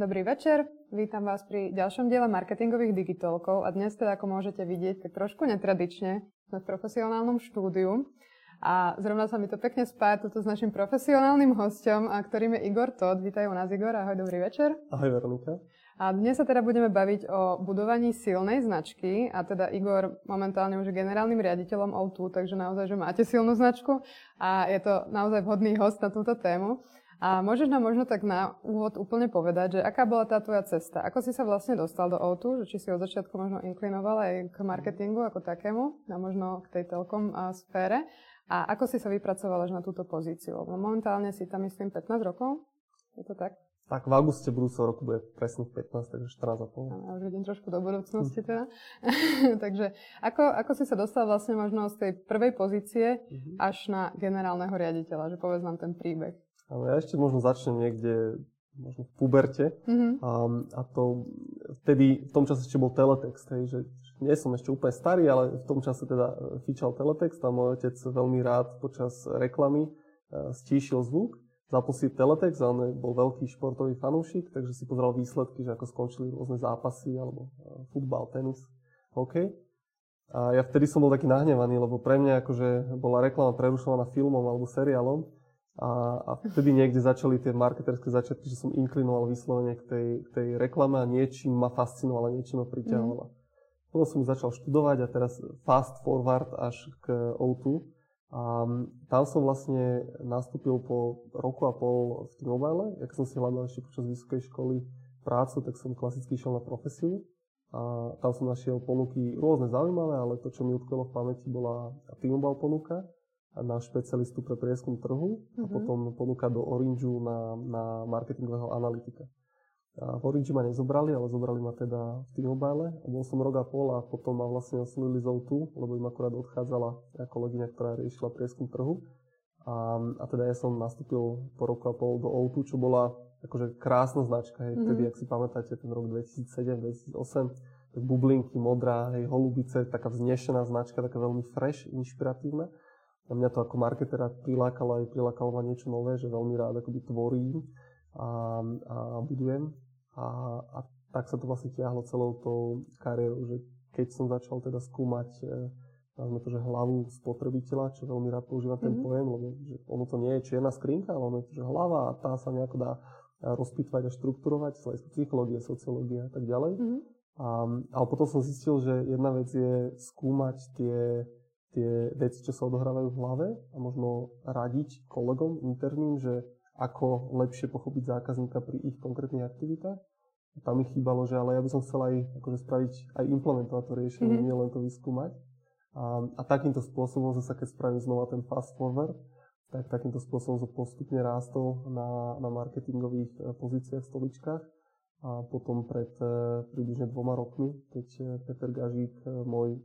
Dobrý večer, vítam vás pri ďalšom diele marketingových digitálkov a dnes teda, ako môžete vidieť, tak trošku netradične sme v profesionálnom štúdiu a zrovna sa mi to pekne spája toto s našim profesionálnym hostom, a ktorým je Igor Todd. Vítajú nás Igor, ahoj, dobrý večer. Ahoj Veronika. A dnes sa teda budeme baviť o budovaní silnej značky a teda Igor momentálne už je generálnym riaditeľom O2, takže naozaj, že máte silnú značku a je to naozaj vhodný host na túto tému. A môžeš nám možno tak na úvod úplne povedať, že aká bola tá tvoja cesta? Ako si sa vlastne dostal do O2? Že či si od začiatku možno inklinoval aj k marketingu ako takému a možno k tej telkom sfére? A ako si sa vypracoval až na túto pozíciu? Momentálne si tam myslím 15 rokov? Je to tak? Tak v auguste budúceho roku bude presných 15, takže 14,5. Ja už idem trošku do budúcnosti teda. takže ako, ako si sa dostal vlastne možno z tej prvej pozície mm-hmm. až na generálneho riaditeľa? Že povedz nám ten príbeh. Ale ja ešte možno začnem niekde možno v puberte. Mm-hmm. A, a to vtedy, v tom čase ešte bol teletext, hej, že nie som ešte úplne starý, ale v tom čase teda fičal teletext a môj otec veľmi rád počas reklamy uh, stíšil zvuk, zapol si teletext a on bol veľký športový fanúšik, takže si pozeral výsledky, že ako skončili rôzne zápasy, alebo uh, futbal, tenis, hokej. A ja vtedy som bol taký nahnevaný, lebo pre mňa akože bola reklama prerušovaná filmom alebo seriálom a, a vtedy niekde začali tie marketerské začiatky, že som inklinoval vyslovene k tej, k tej reklame a niečím ma fascinovalo, niečím ma priťahovalo. Mm. Potom som začal študovať a teraz fast forward až k O2. A tam som vlastne nastúpil po roku a pol v T-Mobile. Jak som si hľadal ešte počas vysokej školy prácu, tak som klasicky išiel na profesiu. A tam som našiel ponuky rôzne zaujímavé, ale to, čo mi utkvelo v pamäti, bola T-Mobile ponuka na špecialistu pre prieskum trhu mm-hmm. a mhm. potom ponuka do Orangeu na, na marketingového analytika. A v Orange ma nezobrali, ale zobrali ma teda v T-Mobile. Bol som rok a pol a potom ma vlastne oslovili z O2, lebo im akorát odchádzala kolegyňa, ktorá riešila prieskum trhu. A, a teda ja som nastúpil po roku a pol do O2, čo bola akože krásna značka. Hej, mm-hmm. Vtedy, ak si pamätáte, ten rok 2007-2008, tak bublinky, modrá, hej, holubice, taká vznešená značka, taká veľmi fresh, inšpiratívna. A mňa to ako marketera prilákalo aj prilákalo ma niečo nové, že veľmi rád akoby tvorím a, a budujem. A, a tak sa to vlastne tiahlo celou tou kariérou, že keď som začal teda skúmať e, to, že hlavu spotrebiteľa, čo veľmi rád používam mm-hmm. ten mhm. pojem, lebo že ono to nie je čierna skrinka, ale ono je to, že hlava a tá sa nejako dá rozpitvať a štruktúrovať z hľadiska psychológie, sociológie a tak ďalej. Mm-hmm. A, ale potom som zistil, že jedna vec je skúmať tie tie veci, čo sa odohrávajú v hlave a možno radiť kolegom interným, že ako lepšie pochopiť zákazníka pri ich konkrétnych aktivitách. A tam mi chýbalo, že ale ja by som chcel aj akože spraviť, aj implementovať to riešenie, mm-hmm. nie len to vyskúmať. A, a takýmto spôsobom zase, keď spravím znova ten fast forward, tak takýmto spôsobom som postupne rástol na, na marketingových e, pozíciách stoličkách. A potom pred e, približne dvoma rokmi, keď e, Peter Gažík, môj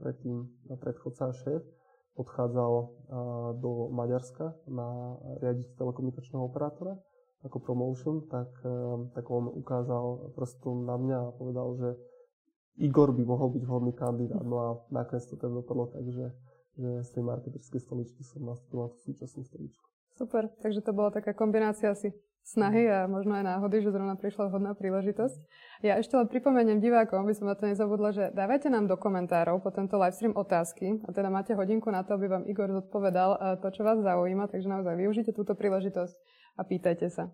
predtým predchodca a šéf, odchádzal do Maďarska na riadiť telekomunikačného operátora ako promotion, tak, tak on ukázal prstom na mňa a povedal, že Igor by mohol byť vhodný kandidát. No a nakoniec to teda dopadlo tak, že, že z tej marketerskej stoličky som nastúpil na tú súčasnú stoličku. Super, takže to bola taká kombinácia asi snahy a možno aj náhody, že zrovna prišla vhodná príležitosť. Ja ešte len pripomeniem divákom, aby som na to nezabudla, že dávajte nám do komentárov po tento livestream otázky a teda máte hodinku na to, aby vám Igor zodpovedal eh, to, čo vás zaujíma, takže naozaj využite túto príležitosť a pýtajte sa.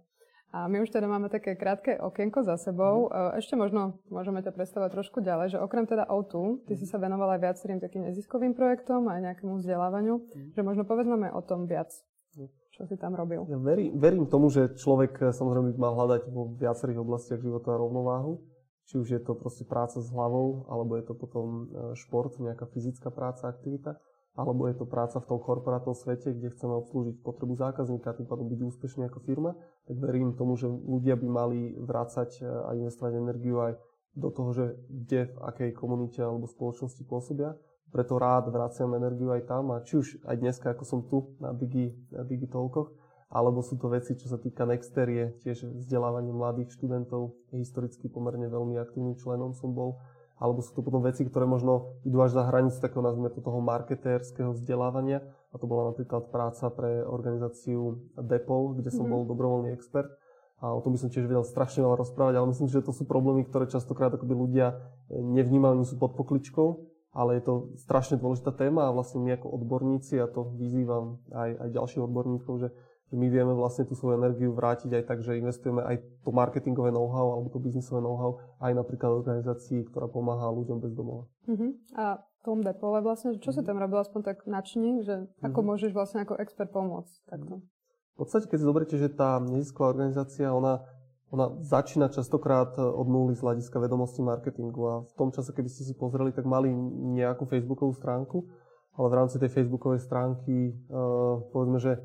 A my už teda máme také krátke okienko za sebou. Mhm. Eh, ešte možno môžeme ťa predstavať trošku ďalej, že okrem teda O2, ty si sa venovala aj viacerým takým neziskovým projektom a aj nejakému vzdelávaniu, že možno povedzme o tom viac. Čo si tam robil? Ja verím, verím tomu, že človek eh, samozrejme mal hľadať vo viacerých oblastiach života rovnováhu. Či už je to proste práca s hlavou, alebo je to potom eh, šport, nejaká fyzická práca, aktivita, alebo je to práca v tom korporátnom svete, kde chceme obslúžiť potrebu zákazníka, tým pádom byť úspešný ako firma, tak verím tomu, že ľudia by mali vrácať eh, a investovať energiu aj do toho, že kde, v akej komunite alebo spoločnosti pôsobia preto rád vraciam energiu aj tam a či už aj dneska, ako som tu na Digi, na Digitolkoch, alebo sú to veci, čo sa týka Nexterie, tiež vzdelávanie mladých študentov, historicky pomerne veľmi aktívnym členom som bol, alebo sú to potom veci, ktoré možno idú až za hranicu takého, nazvime to, toho marketérskeho vzdelávania. A to bola napríklad práca pre organizáciu Depol, kde som mm-hmm. bol dobrovoľný expert. a o tom by som tiež vedel strašne veľa rozprávať, ale myslím, že to sú problémy, ktoré častokrát akoby ľudia nevnímajú, sú pod pokličkou, ale je to strašne dôležitá téma a vlastne my ako odborníci, a to vyzývam aj, aj ďalších odborníkov, že, že my vieme vlastne tú svoju energiu vrátiť aj tak, že investujeme aj to marketingové know-how alebo to biznisové know-how aj napríklad organizácii, ktorá pomáha ľuďom bez domova. Uh-huh. A tom depole vlastne, čo si tam robil aspoň tak načni, že ako uh-huh. môžeš vlastne ako expert pomôcť takto? V podstate, keď si zoberiete, že tá nezisková organizácia, ona, ona začína častokrát e, od nuly z hľadiska vedomosti marketingu a v tom čase, keby ste si pozreli, tak mali nejakú facebookovú stránku, ale v rámci tej facebookovej stránky uh, povedzme, že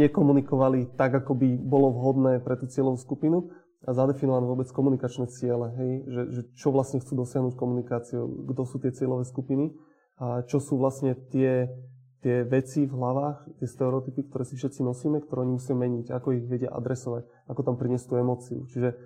nekomunikovali tak, ako by bolo vhodné pre tú cieľovú skupinu a zadefinované vôbec komunikačné ciele, hej, že, že čo vlastne chcú dosiahnuť komunikáciou, kto sú tie cieľové skupiny a čo sú vlastne tie tie veci v hlavách, tie stereotypy, ktoré si všetci nosíme, ktoré oni musia meniť, ako ich vedia adresovať, ako tam priniesť tú emóciu. Čiže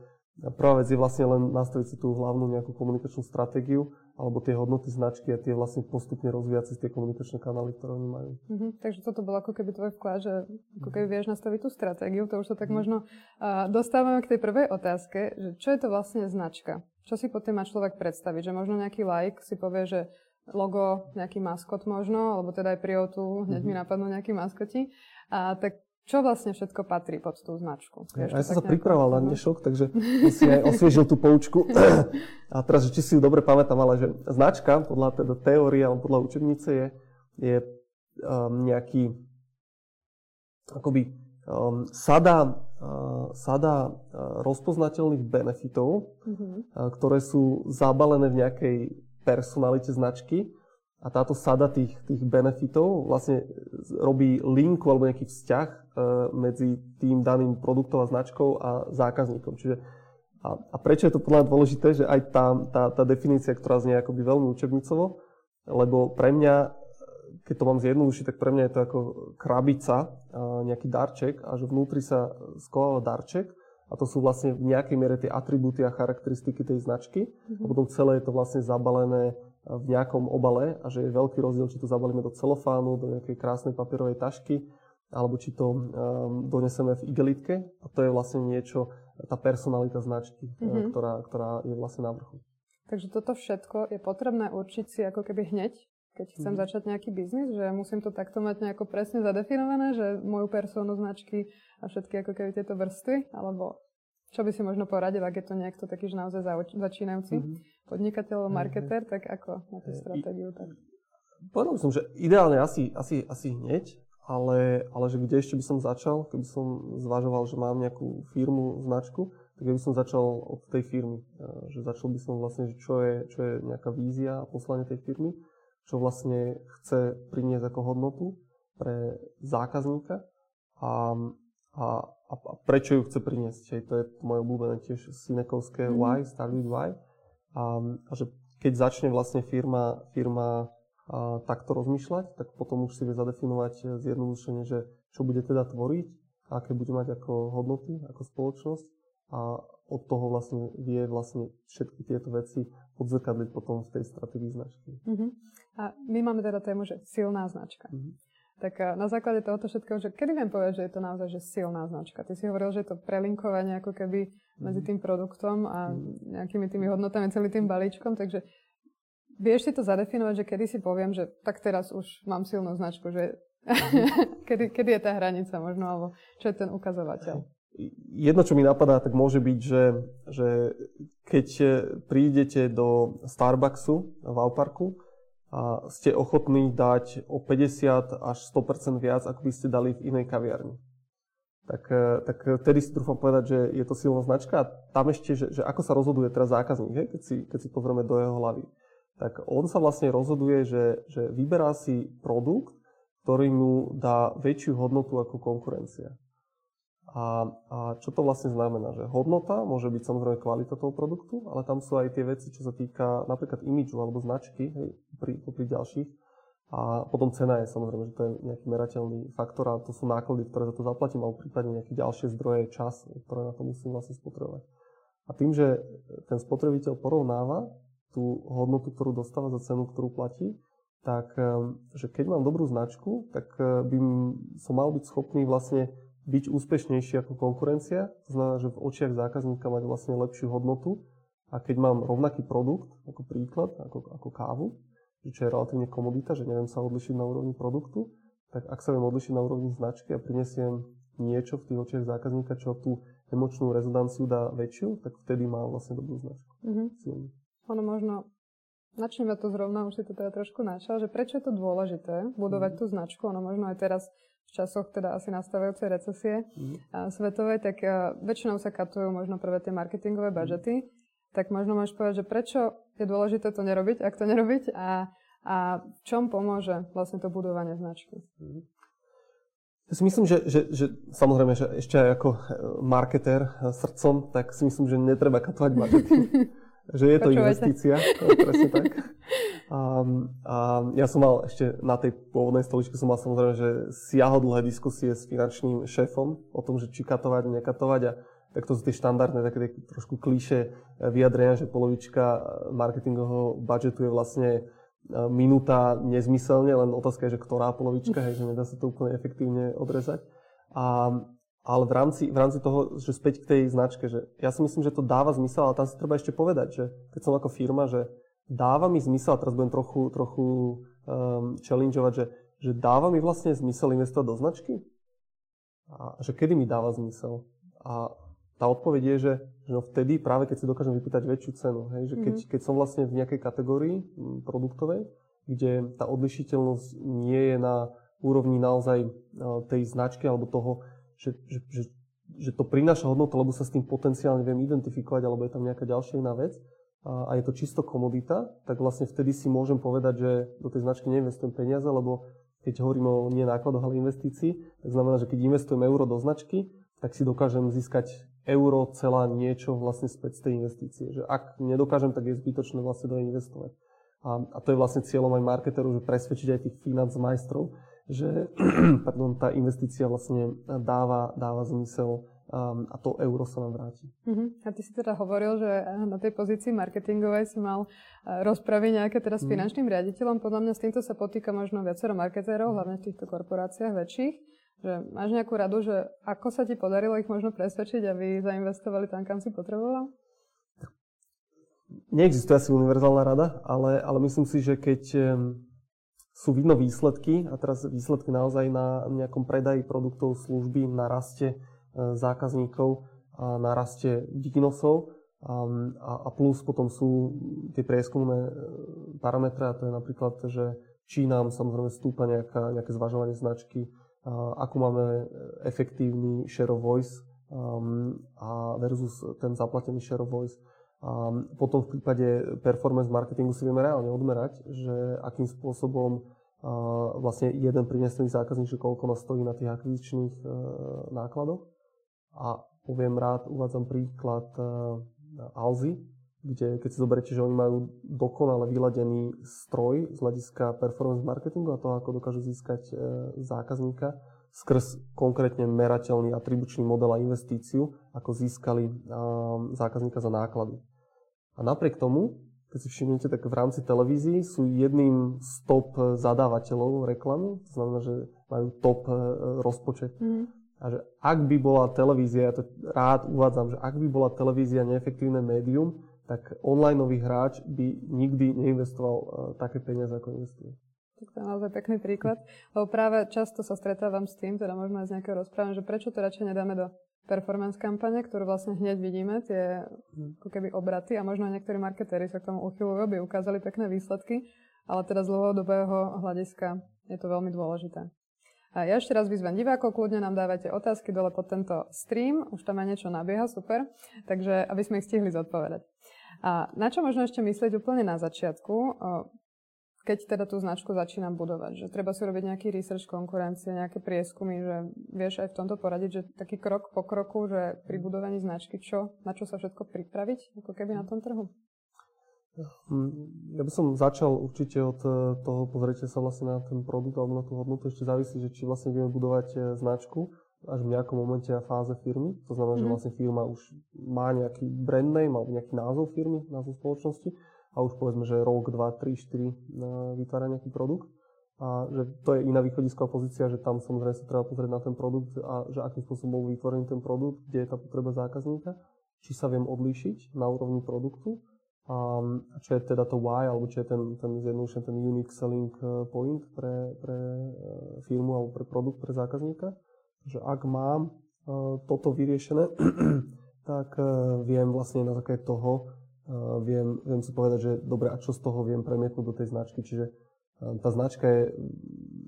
prvá vec je vlastne len nastaviť si tú hlavnú nejakú komunikačnú stratégiu, alebo tie hodnoty značky a tie vlastne postupne rozvíjať si tie komunikačné kanály, ktoré oni majú. Mm-hmm. Takže toto bolo ako keby tvoj vklad, že ako keby vieš nastaviť tú stratégiu, to už sa tak mm-hmm. možno uh, dostávame k tej prvej otázke, že čo je to vlastne značka? Čo si pod tým má človek predstaviť? Že možno nejaký like si povie, že logo, nejaký maskot možno, alebo teda aj pri tu hneď mi mhm. napadnú nejakí maskoti. A tak čo vlastne všetko patrí pod tú značku? Vieš, ja som sa pripravoval na dnešok, takže si aj osviežil tú poučku. A teraz, či si ju dobre pamätám, ale že značka podľa teda teórie alebo podľa učebnice je, je um, nejaký akoby um, sada, uh, sada uh, rozpoznateľných benefitov, mm-hmm. uh, ktoré sú zabalené v nejakej personalite značky a táto sada tých, tých benefitov vlastne robí linku alebo nejaký vzťah e, medzi tým daným produktom a značkou a zákazníkom. Čiže a, a prečo je to podľa mňa dôležité, že aj tá, tá, tá definícia, ktorá znie akoby veľmi učebnicovo, lebo pre mňa, keď to mám zjednodušiť, tak pre mňa je to ako krabica, nejaký darček a že vnútri sa skováva darček a to sú vlastne v nejakej miere tie atribúty a charakteristiky tej značky. Mm-hmm. A potom celé je to vlastne zabalené v nejakom obale a že je veľký rozdiel, či to zabalíme do celofánu, do nejakej krásnej papierovej tašky, alebo či to um, doneseme v igelitke. A to je vlastne niečo, tá personalita značky, mm-hmm. ktorá, ktorá je vlastne na vrchu. Takže toto všetko je potrebné určiť si ako keby hneď, keď chcem mm-hmm. začať nejaký biznis, že musím to takto mať nejako presne zadefinované, že moju personu značky a všetky ako keby tieto vrstvy, alebo čo by si možno poradil, ak je to niekto taký, že naozaj začínajúci mm-hmm. podnikateľ, mhm. marketer, mm-hmm. tak ako na tú stratégiu? Tak? Povedal som, že ideálne asi, asi, asi hneď, ale, ale že kde ešte by som začal, keby som zvažoval, že mám nejakú firmu, značku, tak by som začal od tej firmy. Že začal by som vlastne, že čo je, čo je nejaká vízia a poslanie tej firmy čo vlastne chce priniesť ako hodnotu pre zákazníka a, a, a prečo ju chce priniesť. Čiže to je moje obľúbené tiež Sinekovské mm. why, start with why. A, a že keď začne vlastne firma, firma a, takto rozmýšľať, tak potom už si vie zadefinovať zjednodušene, že čo bude teda tvoriť, aké bude mať ako hodnoty, ako spoločnosť a od toho vlastne vie vlastne všetky tieto veci odzrkadliť potom v tej stratégii značky. Uh-huh. A my máme teda tému, že silná značka. Uh-huh. Tak na základe tohoto všetkého, že kedy viem povedať, že je to naozaj že silná značka? Ty si hovoril, že je to prelinkovanie ako keby medzi mhm. tým produktom a nejakými tými hodnotami, celým tým balíčkom, takže vieš si to zadefinovať, že kedy si poviem, že tak teraz už mám silnú značku, že kedy, kedy je tá hranica možno, alebo čo je ten ukazovateľ? Jedno, čo mi napadá, tak môže byť, že, že keď prídete do Starbucksu v Auparku a ste ochotní dať o 50 až 100% viac, ako by ste dali v inej kaviarni. Tak, tak vtedy si trúfam povedať, že je to silná značka a tam ešte, že, že ako sa rozhoduje teraz zákazník, he? Keď, si, keď si pozrieme do jeho hlavy. Tak on sa vlastne rozhoduje, že, že vyberá si produkt, ktorý mu dá väčšiu hodnotu ako konkurencia. A, a čo to vlastne znamená? Že hodnota môže byť samozrejme kvalita toho produktu, ale tam sú aj tie veci, čo sa týka napríklad imidžu alebo značky hej, pri, pri ďalších. A potom cena je samozrejme, že to je nejaký merateľný faktor a to sú náklady, ktoré za to zaplatím, alebo prípadne nejaké ďalšie zdroje, čas, ktoré na to musím vlastne spotrebovať. A tým, že ten spotrebiteľ porovnáva tú hodnotu, ktorú dostáva za cenu, ktorú platí, tak že keď mám dobrú značku, tak by som mal byť schopný vlastne byť úspešnejší ako konkurencia, to znamená, že v očiach zákazníka mať vlastne lepšiu hodnotu a keď mám rovnaký produkt, ako príklad, ako, ako kávu, čo je relatívne komodita, že neviem sa odlišiť na úrovni produktu, tak ak sa viem odlišiť na úrovni značky a prinesiem niečo v tých očiach zákazníka, čo tú emočnú rezonanciu dá väčšiu, tak vtedy má vlastne dobrú značku. Mm-hmm. Ono možno, načneme to zrovna, už si to teda trošku načal, že prečo je to dôležité budovať mm-hmm. tú značku, ono možno aj teraz v časoch teda asi nastávajúcej recesie mm-hmm. svetovej, tak väčšinou sa katujú možno prvé tie marketingové budžety. Mm-hmm tak možno môžeš povedať, že prečo je dôležité to nerobiť, ak to nerobiť a, a v čom pomôže vlastne to budovanie značky. Mhm. Ja si myslím, že, že, že samozrejme, že ešte aj ako eh, marketér eh, srdcom, tak si myslím, že netreba katovať budžety. že je to Počúvajte. investícia, presne tak. A, a ja som mal ešte na tej pôvodnej stoličke som mal samozrejme, že siahodlhé diskusie s finančným šéfom o tom, že či katovať, nekatovať a tak to sú tie štandardné, také trošku klíše vyjadrenia, že polovička marketingového budžetu je vlastne e, minúta nezmyselne, len otázka je, že ktorá polovička, hej, že nedá sa to úplne efektívne odrezať. A, ale v rámci, v rámci toho, že späť k tej značke, že ja si myslím, že to dáva zmysel, ale tam si treba ešte povedať, že keď som ako firma, že dáva mi zmysel, a teraz budem trochu, trochu um, challengeovať, že, že dáva mi vlastne zmysel investovať do značky? A že kedy mi dáva zmysel? A tá odpoveď je, že, že no vtedy práve keď si dokážem vypýtať väčšiu cenu. Hej? Že keď, mm-hmm. keď som vlastne v nejakej kategórii produktovej, kde tá odlišiteľnosť nie je na úrovni naozaj tej značky alebo toho, že, že, že, že to prináša hodnotu, lebo sa s tým potenciálne viem identifikovať, alebo je tam nejaká ďalšia iná vec a, a je to čisto komodita, tak vlastne vtedy si môžem povedať, že do tej značky neinvestujem peniaze, lebo keď hovorím o nie nákladoch, ale investícii, tak znamená, že keď investujem euro do značky, tak si dokážem získať euro celá niečo vlastne späť z tej investície. Že ak nedokážem, tak je zbytočné vlastne do investovať. A, a to je vlastne cieľom aj marketerov, že presvedčiť aj tých financ majstrov, že pardon, tá investícia vlastne dáva, dáva zmysel um, a to euro sa nám vráti. Uh-huh. A ty si teda hovoril, že na tej pozícii marketingovej si mal uh, rozpravy nejaké teraz s uh-huh. finančným riaditeľom. Podľa mňa s týmto sa potýka možno viacero marketérov, hlavne v týchto korporáciách väčších. Že máš nejakú radu, že ako sa ti podarilo ich možno presvedčiť, aby zainvestovali tam, kam si potreboval? Neexistuje asi univerzálna rada, ale, ale myslím si, že keď sú vidno výsledky, a teraz výsledky naozaj na nejakom predaji produktov, služby, na raste e, zákazníkov, a na raste výnosov a, a plus potom sú tie prieskumné e, parametre, a to je napríklad, že či nám samozrejme stúpa nejaká, nejaké zvažovanie značky, ako máme efektívny share of voice a versus ten zaplatený share of voice. A potom v prípade performance marketingu si vieme reálne odmerať, že akým spôsobom vlastne jeden prinesený zákazník, že koľko nás stojí na tých akvizičných e, nákladoch. A poviem rád, uvádzam príklad e, Alzy, kde keď si zoberiete, že oni majú dokonale vyladený stroj z hľadiska performance marketingu a toho, ako dokážu získať e, zákazníka skrz konkrétne merateľný atribučný model a investíciu, ako získali zákazníka za náklady. A napriek tomu, keď si všimnete, tak v rámci televízií sú jedným z top zadávateľov reklamy, to znamená, že majú top e, rozpočet. Mm. A že ak by bola televízia, ja to rád uvádzam, že ak by bola televízia neefektívne médium, tak onlineový hráč by nikdy neinvestoval uh, také peniaze, ako investuje. Tak to je naozaj pekný príklad, lebo práve často sa stretávam s tým, teda možno aj z nejakého rozprávania, že prečo to radšej nedáme do performance kampane, ktorú vlastne hneď vidíme, tie ako keby obraty a možno aj niektorí marketéri sa k tomu uchylujú, aby ukázali pekné výsledky, ale teda z dlhodobého hľadiska je to veľmi dôležité. A ja ešte raz vyzvem divákov, kľudne nám dávajte otázky dole pod tento stream, už tam aj niečo nabieha, super, takže aby sme ich stihli zodpovedať. A na čo možno ešte myslieť úplne na začiatku, keď teda tú značku začínam budovať? Že treba si robiť nejaký research konkurencie, nejaké prieskumy, že vieš aj v tomto poradiť, že taký krok po kroku, že pri budovaní značky, čo, na čo sa všetko pripraviť, ako keby na tom trhu? Hm, ja by som začal určite od e, toho, pozrite sa vlastne na ten produkt alebo na tú hodnotu, ešte závisí, že či vlastne ideme budovať e, značku, až v nejakom momente a fáze firmy. To znamená, mm-hmm. že mhm. vlastne firma už má nejaký brand name alebo nejaký názov firmy, názov spoločnosti a už povedzme, že rok, dva, tri, štyri vytvára nejaký produkt. a že to je iná východisková pozícia, že tam samozrejme sa treba pozrieť na ten produkt a že akým spôsobom bol vytvorený ten produkt, kde je tá potreba zákazníka, či sa viem odlíšiť na úrovni produktu a čo je teda to why, alebo čo je ten, ten zjednodušený ten unique selling eh, point pre, pre eh, firmu alebo pre produkt, pre zákazníka. Že ak mám toto vyriešené, tak viem vlastne na základe toho, viem, viem si povedať, že dobre, a čo z toho viem premietnúť do tej značky. Čiže tá značka je,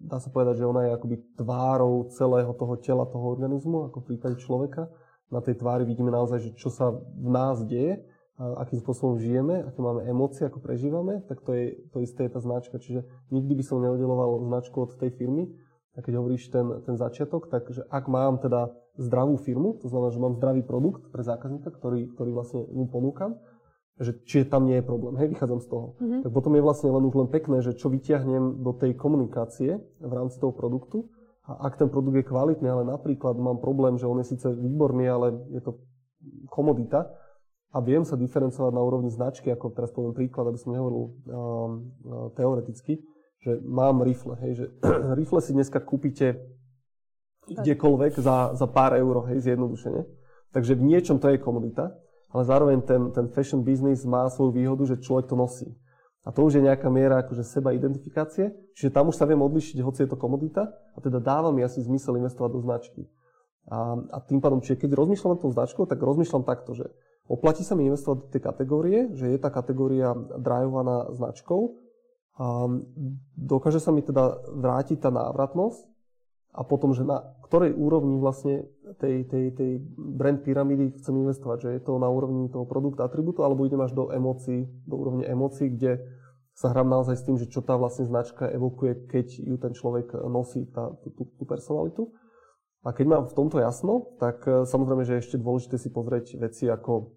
dá sa povedať, že ona je akoby tvárou celého toho tela, toho organizmu, ako v prípade človeka. Na tej tvári vidíme naozaj, že čo sa v nás deje akým spôsobom žijeme, aké máme emócie, ako prežívame, tak to, je, to isté je tá značka. Čiže nikdy by som neoddeloval značku od tej firmy. A keď hovoríš ten, ten začiatok, takže ak mám teda zdravú firmu, to znamená, že mám zdravý produkt pre zákazníka, ktorý, ktorý vlastne mu ponúkam, že či tam nie je problém, hej, vychádzam z toho. Mm-hmm. Tak potom je vlastne len už len pekné, že čo vyťahnem do tej komunikácie v rámci toho produktu a ak ten produkt je kvalitný, ale napríklad mám problém, že on je síce výborný, ale je to komodita, a viem sa diferencovať na úrovni značky, ako teraz poviem príklad, aby som nehovoril um, uh, teoreticky, že mám rifle, hej, že rifle si dneska kúpite kdekoľvek za, za pár eur, hej, zjednodušene. Takže v niečom to je komodita, ale zároveň ten, ten fashion business má svoju výhodu, že človek to nosí. A to už je nejaká miera akože seba identifikácie, čiže tam už sa viem odlišiť, hoci je to komodita, a teda dáva mi asi zmysel investovať do značky. A, a tým pádom, čiže keď rozmýšľam nad tou značkou, tak rozmýšľam takto, že Oplatí sa mi investovať do tej kategórie, že je tá kategória drajovaná značkou. A dokáže sa mi teda vrátiť tá návratnosť a potom, že na ktorej úrovni vlastne tej, tej, tej brand pyramidy chcem investovať, že je to na úrovni toho produktu atributu, alebo idem až do emócií, do úrovne emócií, kde sa hrám naozaj s tým, že čo tá vlastne značka evokuje, keď ju ten človek nosí, tá, tú, tú, tú personalitu. A keď mám v tomto jasno, tak e, samozrejme, že je ešte dôležité si pozrieť veci ako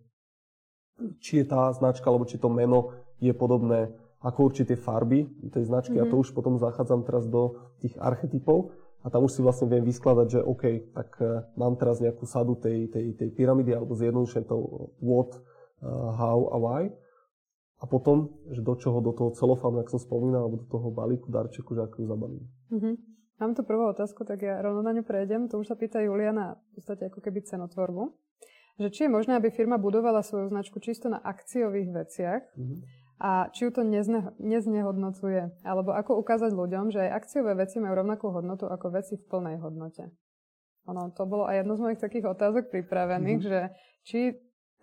či je tá značka, alebo či to meno je podobné ako určité farby tej značky. Mm-hmm. A to mhm. už potom zachádzam teraz do tých archetypov a tam už si vlastne viem vyskladať, že OK, tak uh, mám teraz nejakú sadu tej, tej, tej pyramidy alebo zjednodušene to what, uh, how a why. A potom, že do čoho, do toho celofánu, ako som spomínal, alebo do toho balíku, darčeku, že ako ju zabalím. Mm-hmm. Mám tu prvú otázku, tak ja rovno na ňu prejdem. To už sa pýta Juliana v podstate ako keby cenotvorbu. Že či je možné, aby firma budovala svoju značku čisto na akciových veciach mm-hmm. A či ju to nezne, neznehodnocuje. Alebo ako ukázať ľuďom, že aj akciové veci majú rovnakú hodnotu ako veci v plnej hodnote. Ono, to bolo aj jedno z mojich takých otázok pripravených, mm-hmm. že či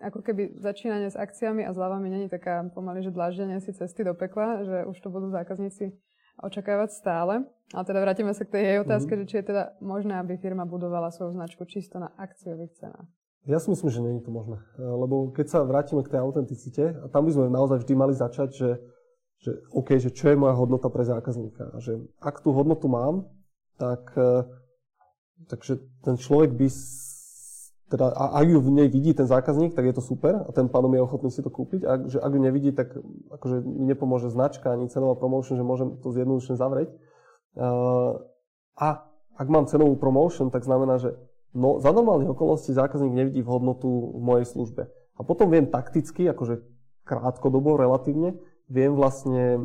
ako keby začínanie s akciami a zľavami není taká pomaly, že dláždenie si cesty do pekla, že už to budú zákazníci očakávať stále. Ale teda vrátime sa k tej jej otázke, mm-hmm. že či je teda možné, aby firma budovala svoju značku čisto na akciových cenách. Ja si myslím, že je to možné. E, lebo keď sa vrátime k tej autenticite, a tam by sme naozaj vždy mali začať, že, že OK, že čo je moja hodnota pre zákazníka. Že ak tú hodnotu mám, tak e, takže ten človek by teda, a ak ju v nej vidí ten zákazník, tak je to super a ten pádom je ochotný si to kúpiť. A že ak ju nevidí, tak akože mi nepomôže značka ani cenová promotion, že môžem to zjednodušene zavrieť. A ak mám cenovú promotion, tak znamená, že no, za normálnych okolností zákazník nevidí v hodnotu v mojej službe. A potom viem takticky, akože krátkodobo relatívne, viem vlastne e,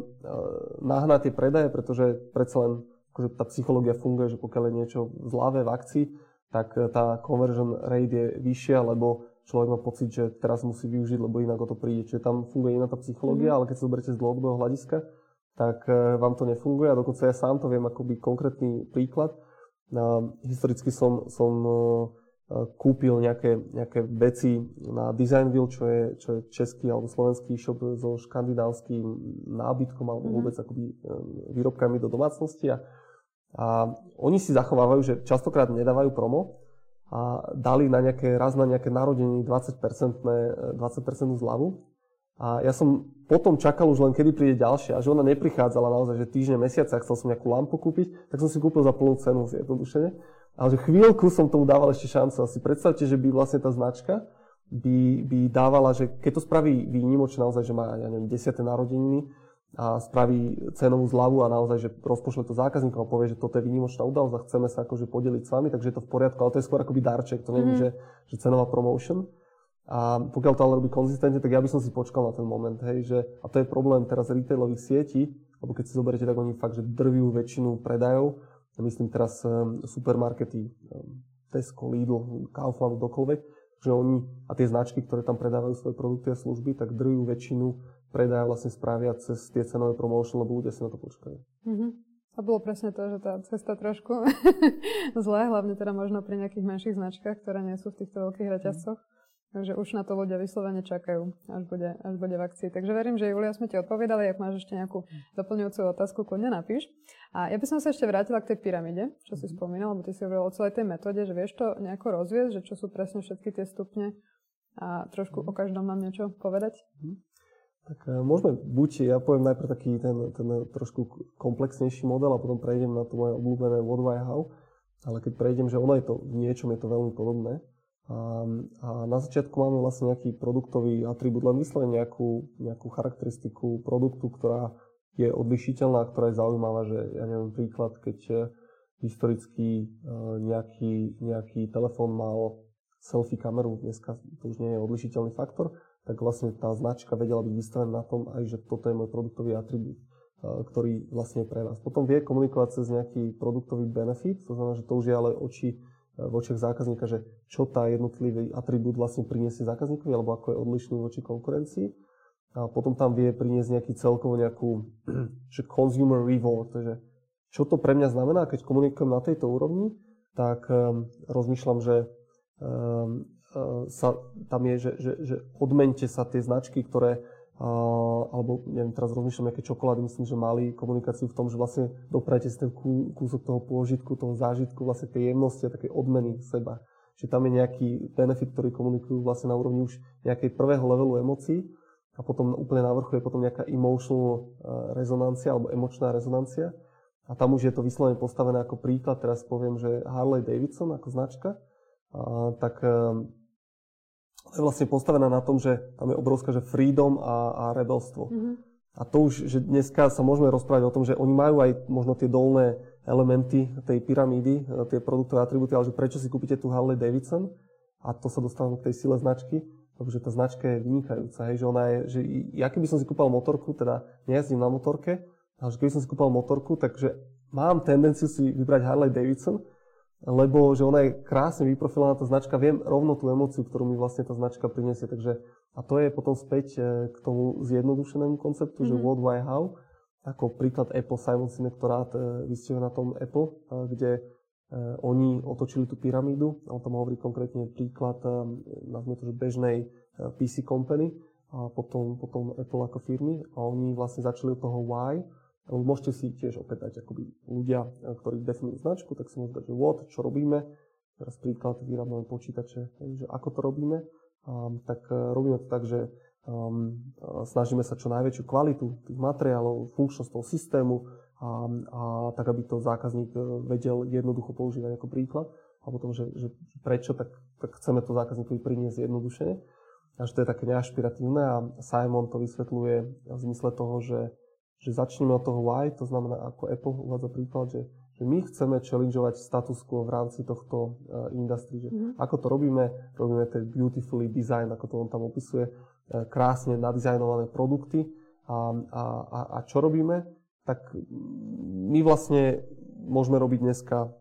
nahnať tie predaje, pretože predsa len akože tá psychológia funguje, že pokiaľ je niečo zlavé v akcii, tak e, tá conversion rate je vyššia, lebo človek má pocit, že teraz musí využiť, lebo inak o to príde. Čiže tam funguje iná tá psychológia, mm. ale keď sa zoberiete z dlhodobého hľadiska, tak e, vám to nefunguje a dokonca ja sám to viem akoby konkrétny príklad. Historicky som, som e, kúpil nejaké, nejaké veci na Designville, čo je, čo je český alebo slovenský shop so škandinávským nábytkom alebo mhm. vôbec akoby výrobkami do domácnosti a a oni si zachovávajú, že častokrát nedávajú promo a dali na nejaké, raz na nejaké narodenie 20%, 20% zľavu. A ja som potom čakal už len, kedy príde ďalšia. A že ona neprichádzala naozaj, že týždne, mesiace, ak chcel som nejakú lampu kúpiť, tak som si kúpil za plnú cenu zjednodušene. Ale že chvíľku som tomu dával ešte šancu. A si predstavte, že by vlastne tá značka by, by dávala, že keď to spraví výnimočne naozaj, že má, ja neviem, 10. narodeniny, a spraví cenovú zľavu a naozaj, že rozpošle to zákazníkom a povie, že toto je výnimočná udalosť a chceme sa akože podeliť s vami, takže je to v poriadku, ale to je skôr akoby darček, to není, mm. že, že cenová promotion. A pokiaľ to ale robí konzistentne, tak ja by som si počkal na ten moment, hej, že, a to je problém teraz retailových sietí, alebo keď si zoberiete, tak oni fakt, že drvivú väčšinu predajov, ja myslím teraz um, supermarkety, um, Tesco, Lidl, Kaufland, dokoľvek, že oni a tie značky, ktoré tam predávajú svoje produkty a služby, tak drvivú väčšinu predaja vlastne spravia cez tie cenové promotion, lebo ľudia si na to počkajú. Mm-hmm. A bolo presne to, že tá cesta trošku zlé, hlavne teda možno pri nejakých menších značkách, ktoré nie sú v týchto veľkých reťazcoch. Takže už na to ľudia vyslovene čakajú, až bude, až bude v akcii. Takže verím, že Julia sme ti odpovedali. Ak máš ešte nejakú doplňujúcu otázku, kľudne napíš. A ja by som sa ešte vrátila k tej pyramíde, čo si mhm. spomínal, lebo ty si hovoril o celej tej metóde, že vieš to nejako rozviesť, že čo sú presne všetky tie stupne a trošku o každom mám niečo povedať? Mhm. Tak e, môžeme, buď ja poviem najprv taký ten, ten trošku komplexnejší model a potom prejdem na to moje obľúbené what, why, how. Ale keď prejdem, že ono je to, v niečom je to veľmi podobné, a, a na začiatku máme vlastne nejaký produktový atribút, len vyslovene nejakú, nejakú charakteristiku produktu, ktorá je odlišiteľná, ktorá je zaujímavá, že ja neviem, príklad, keď e, historicky e, nejaký, nejaký telefón mal selfie kameru, dneska to už nie je odlišiteľný faktor, tak vlastne tá značka vedela byť vystavená na tom aj, že toto je môj produktový atribút, e, ktorý vlastne je pre vás. Potom vie komunikovať cez nejaký produktový benefit, to znamená, že to už je ale oči v očiach zákazníka, že čo tá jednotlivý atribút vlastne priniesie zákazníkovi, alebo ako je odlišný voči konkurencii. A potom tam vie priniesť nejaký celkovo nejakú že consumer reward, že čo to pre mňa znamená, keď komunikujem na tejto úrovni, tak um, rozmýšľam, že um, sa, tam je, že, že, že odmente sa tie značky, ktoré alebo neviem, teraz rozmýšľam, aké čokolády, myslím, že mali komunikáciu v tom, že vlastne doprajte si ten kúsok toho pôžitku, toho zážitku, vlastne tej jemnosti a takej odmeny seba. Že tam je nejaký benefit, ktorý komunikujú vlastne na úrovni už nejakej prvého levelu emócií a potom úplne na vrchu je potom nejaká emotional e, rezonancia alebo emočná rezonancia. A tam už je to vyslovene postavené ako príklad, teraz poviem, že Harley Davidson ako značka, a, tak e, je vlastne postavená na tom, že tam je obrovská, že freedom a, a rebelstvo. Mm-hmm. A to už, že dneska sa môžeme rozprávať o tom, že oni majú aj možno tie dolné elementy tej pyramídy, e, tie produktové atribúty, ale že prečo si kúpite tú Harley Davidson a to sa dostávam k tej sile značky, pretože tá značka je vynikajúca, hej, že ona je, že ja keby som si kúpal motorku, teda nejazdím na motorke, ale že keby som si kúpal motorku, takže mám tendenciu si vybrať Harley Davidson, lebo že ona je krásne vyprofilovaná tá značka, viem rovno tú emóciu, ktorú mi vlastne tá značka priniesie, takže a to je potom späť e, k tomu zjednodušenému konceptu, mm-hmm. že mhm. what, why, how, ako príklad Apple, Simon Sinek, ktorá e, vystihuje na tom Apple, e, kde oni otočili tú pyramídu, on tam hovorí konkrétne príklad, nazvime to, že bežnej PC company, a potom, potom Apple ako firmy a oni vlastne začali od toho why, Môžete si tiež opäť dať akoby ľudia, eh, ktorí definujú značku, tak si môžete dať, že what, čo robíme. Teraz príklad, vyrábame počítače, že ako to robíme. Um, tak uh, robíme to tak, že um, snažíme sa čo najväčšiu kvalitu tých materiálov, funkčnosť toho systému a, a tak, aby to zákazník eh, vedel jednoducho používať ako príklad. A potom, že, že prečo, tak, tak chceme to zákazníkovi priniesť jednodušene. Až to je také neašpiratívne a Simon to vysvetľuje v zmysle toho, že že začneme od toho why, to znamená, ako Apple uvádza príklad, že, že my chceme challengeovať status quo v rámci tohto uh, industry, že mm-hmm. ako to robíme, robíme ten beautifully design, ako to on tam opisuje, uh, krásne nadizajnované produkty. A, a, a, a čo robíme, tak my vlastne môžeme robiť dneska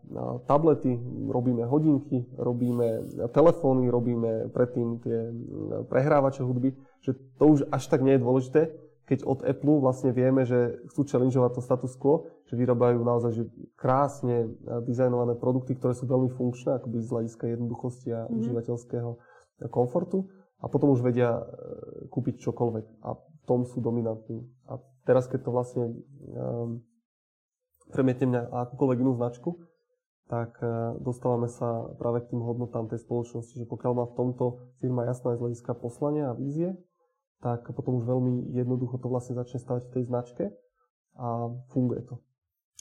tablety, robíme hodinky, robíme telefóny, robíme predtým tie prehrávače hudby, že to už až tak nie je dôležité, keď od Apple vlastne vieme, že chcú challengeovať to status quo, že vyrábajú naozaj že krásne dizajnované produkty, ktoré sú veľmi funkčné, akoby z hľadiska jednoduchosti a mm-hmm. užívateľského komfortu a potom už vedia e, kúpiť čokoľvek a v tom sú dominantní. A teraz, keď to vlastne um, premietnem na akúkoľvek inú značku, tak uh, dostávame sa práve k tým hodnotám tej spoločnosti, že pokiaľ má v tomto firma jasné z hľadiska poslania a vízie, tak potom už veľmi jednoducho to vlastne začne stavať v tej značke a funguje to.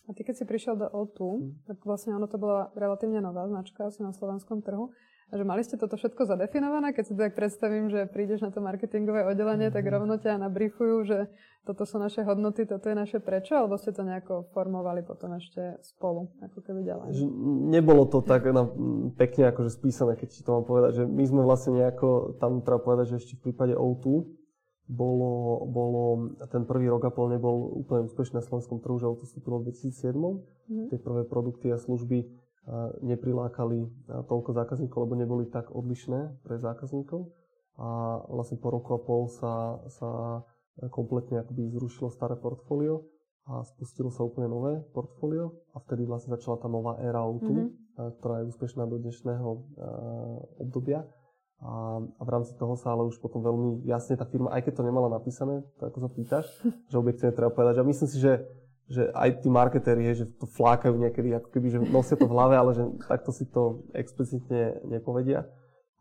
A ty keď si prišiel do O2, hmm. tak vlastne ono to bola relatívne nová značka asi na slovenskom trhu. A že mali ste toto všetko zadefinované? Keď si to tak predstavím, že prídeš na to marketingové oddelenie, tak rovno ťa nabriefujú, že toto sú naše hodnoty, toto je naše prečo? Alebo ste to nejako formovali potom ešte spolu, ako keby ďalej? Že nebolo to tak na, pekne akože spísané, keď ti to mám povedať, že my sme vlastne nejako, tam treba povedať, že ešte v prípade O2, bolo, bolo, ten prvý rok a pol nebol úplne úspešný na slovenskom trhu, že to vstúpilo v 2007. Mm. Tie prvé produkty a služby neprilákali toľko zákazníkov, lebo neboli tak odlišné pre zákazníkov. A vlastne po roku a pol sa, sa kompletne akoby zrušilo staré portfólio a spustilo sa úplne nové portfólio a vtedy vlastne začala tá nová éra Outu, mm-hmm. ktorá je úspešná do dnešného obdobia. A, a v rámci toho sa ale už potom veľmi jasne tá firma, aj keď to nemala napísané, tak ako sa pýtaš, že objektívne treba povedať, že myslím si, že, že aj tí marketéri, že to flákajú niekedy, ako keby, že nosia to v hlave, ale že takto si to explicitne nepovedia.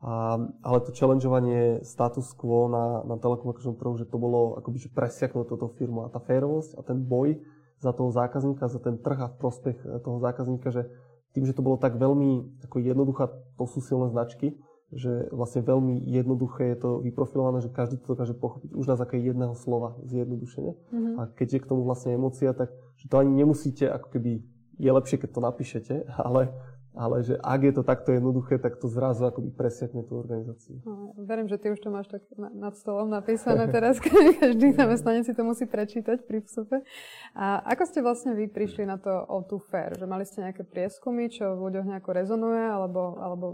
A, ale to challengeovanie status quo na, na telekomunikačnom trhu, že to bolo akoby, že presiaknúť túto firmu a tá férovosť a ten boj za toho zákazníka, za ten trh a v prospech toho zákazníka, že tým, že to bolo tak veľmi ako jednoduchá, to sú silné značky, že vlastne veľmi jednoduché je to vyprofilované, že každý to dokáže pochopiť už na základe jedného slova, zjednodušene. Mm-hmm. A keď je k tomu vlastne emócia, tak že to ani nemusíte, ako keby je lepšie, keď to napíšete, ale, ale že ak je to takto jednoduché, tak to zrazu akoby presiakne tú organizáciu. No, verím, že ty už to máš tak nad stolom napísané teraz, každý zamestnanec si to musí prečítať pri vstupe. A ako ste vlastne vy prišli na to O2 Fair? Že mali ste nejaké prieskumy, čo v ľuďoch nejako rezonuje, alebo, alebo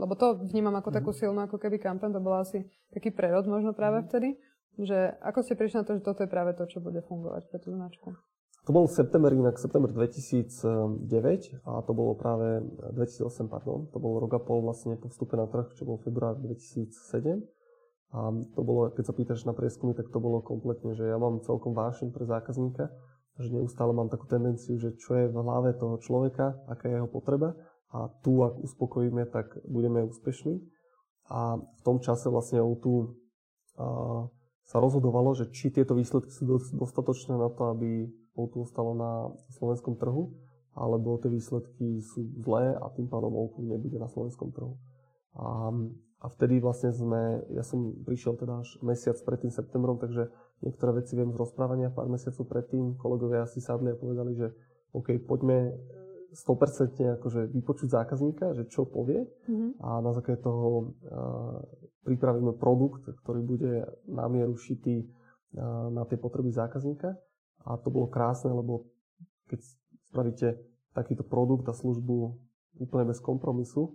lebo to vnímam ako takú mhm. silnú ako keby kampaň, to bola asi taký prerod možno práve mhm. vtedy. Že ako ste prišli na to, že toto je práve to, čo bude fungovať pre tú značku? To bol september, inak september 2009 a to bolo práve 2008, pardon. To bolo rok a pol vlastne po vstupe na trh, čo bol február 2007. A to bolo, keď sa pýtaš na prieskumy, tak to bolo kompletne, že ja mám celkom vášeň pre zákazníka, že neustále mám takú tendenciu, že čo je v hlave toho človeka, aká je jeho potreba a tu, ak uspokojíme, tak budeme úspešní. A v tom čase vlastne o tu sa rozhodovalo, že či tieto výsledky sú dostatočné na to, aby O2 ostalo na slovenskom trhu, alebo tie výsledky sú zlé a tým pádom O2 nebude na slovenskom trhu. A, a vtedy vlastne sme, ja som prišiel teda až mesiac pred tým septembrom, takže niektoré veci viem z rozprávania pár mesiacov predtým. Kolegovia si sadli a povedali, že OK, poďme 100% akože vypočuť zákazníka, že čo povie mm-hmm. a na základe toho uh, pripravíme produkt, ktorý bude na mieru šitý uh, na tie potreby zákazníka. A to bolo krásne, lebo keď spravíte takýto produkt a službu úplne bez kompromisu,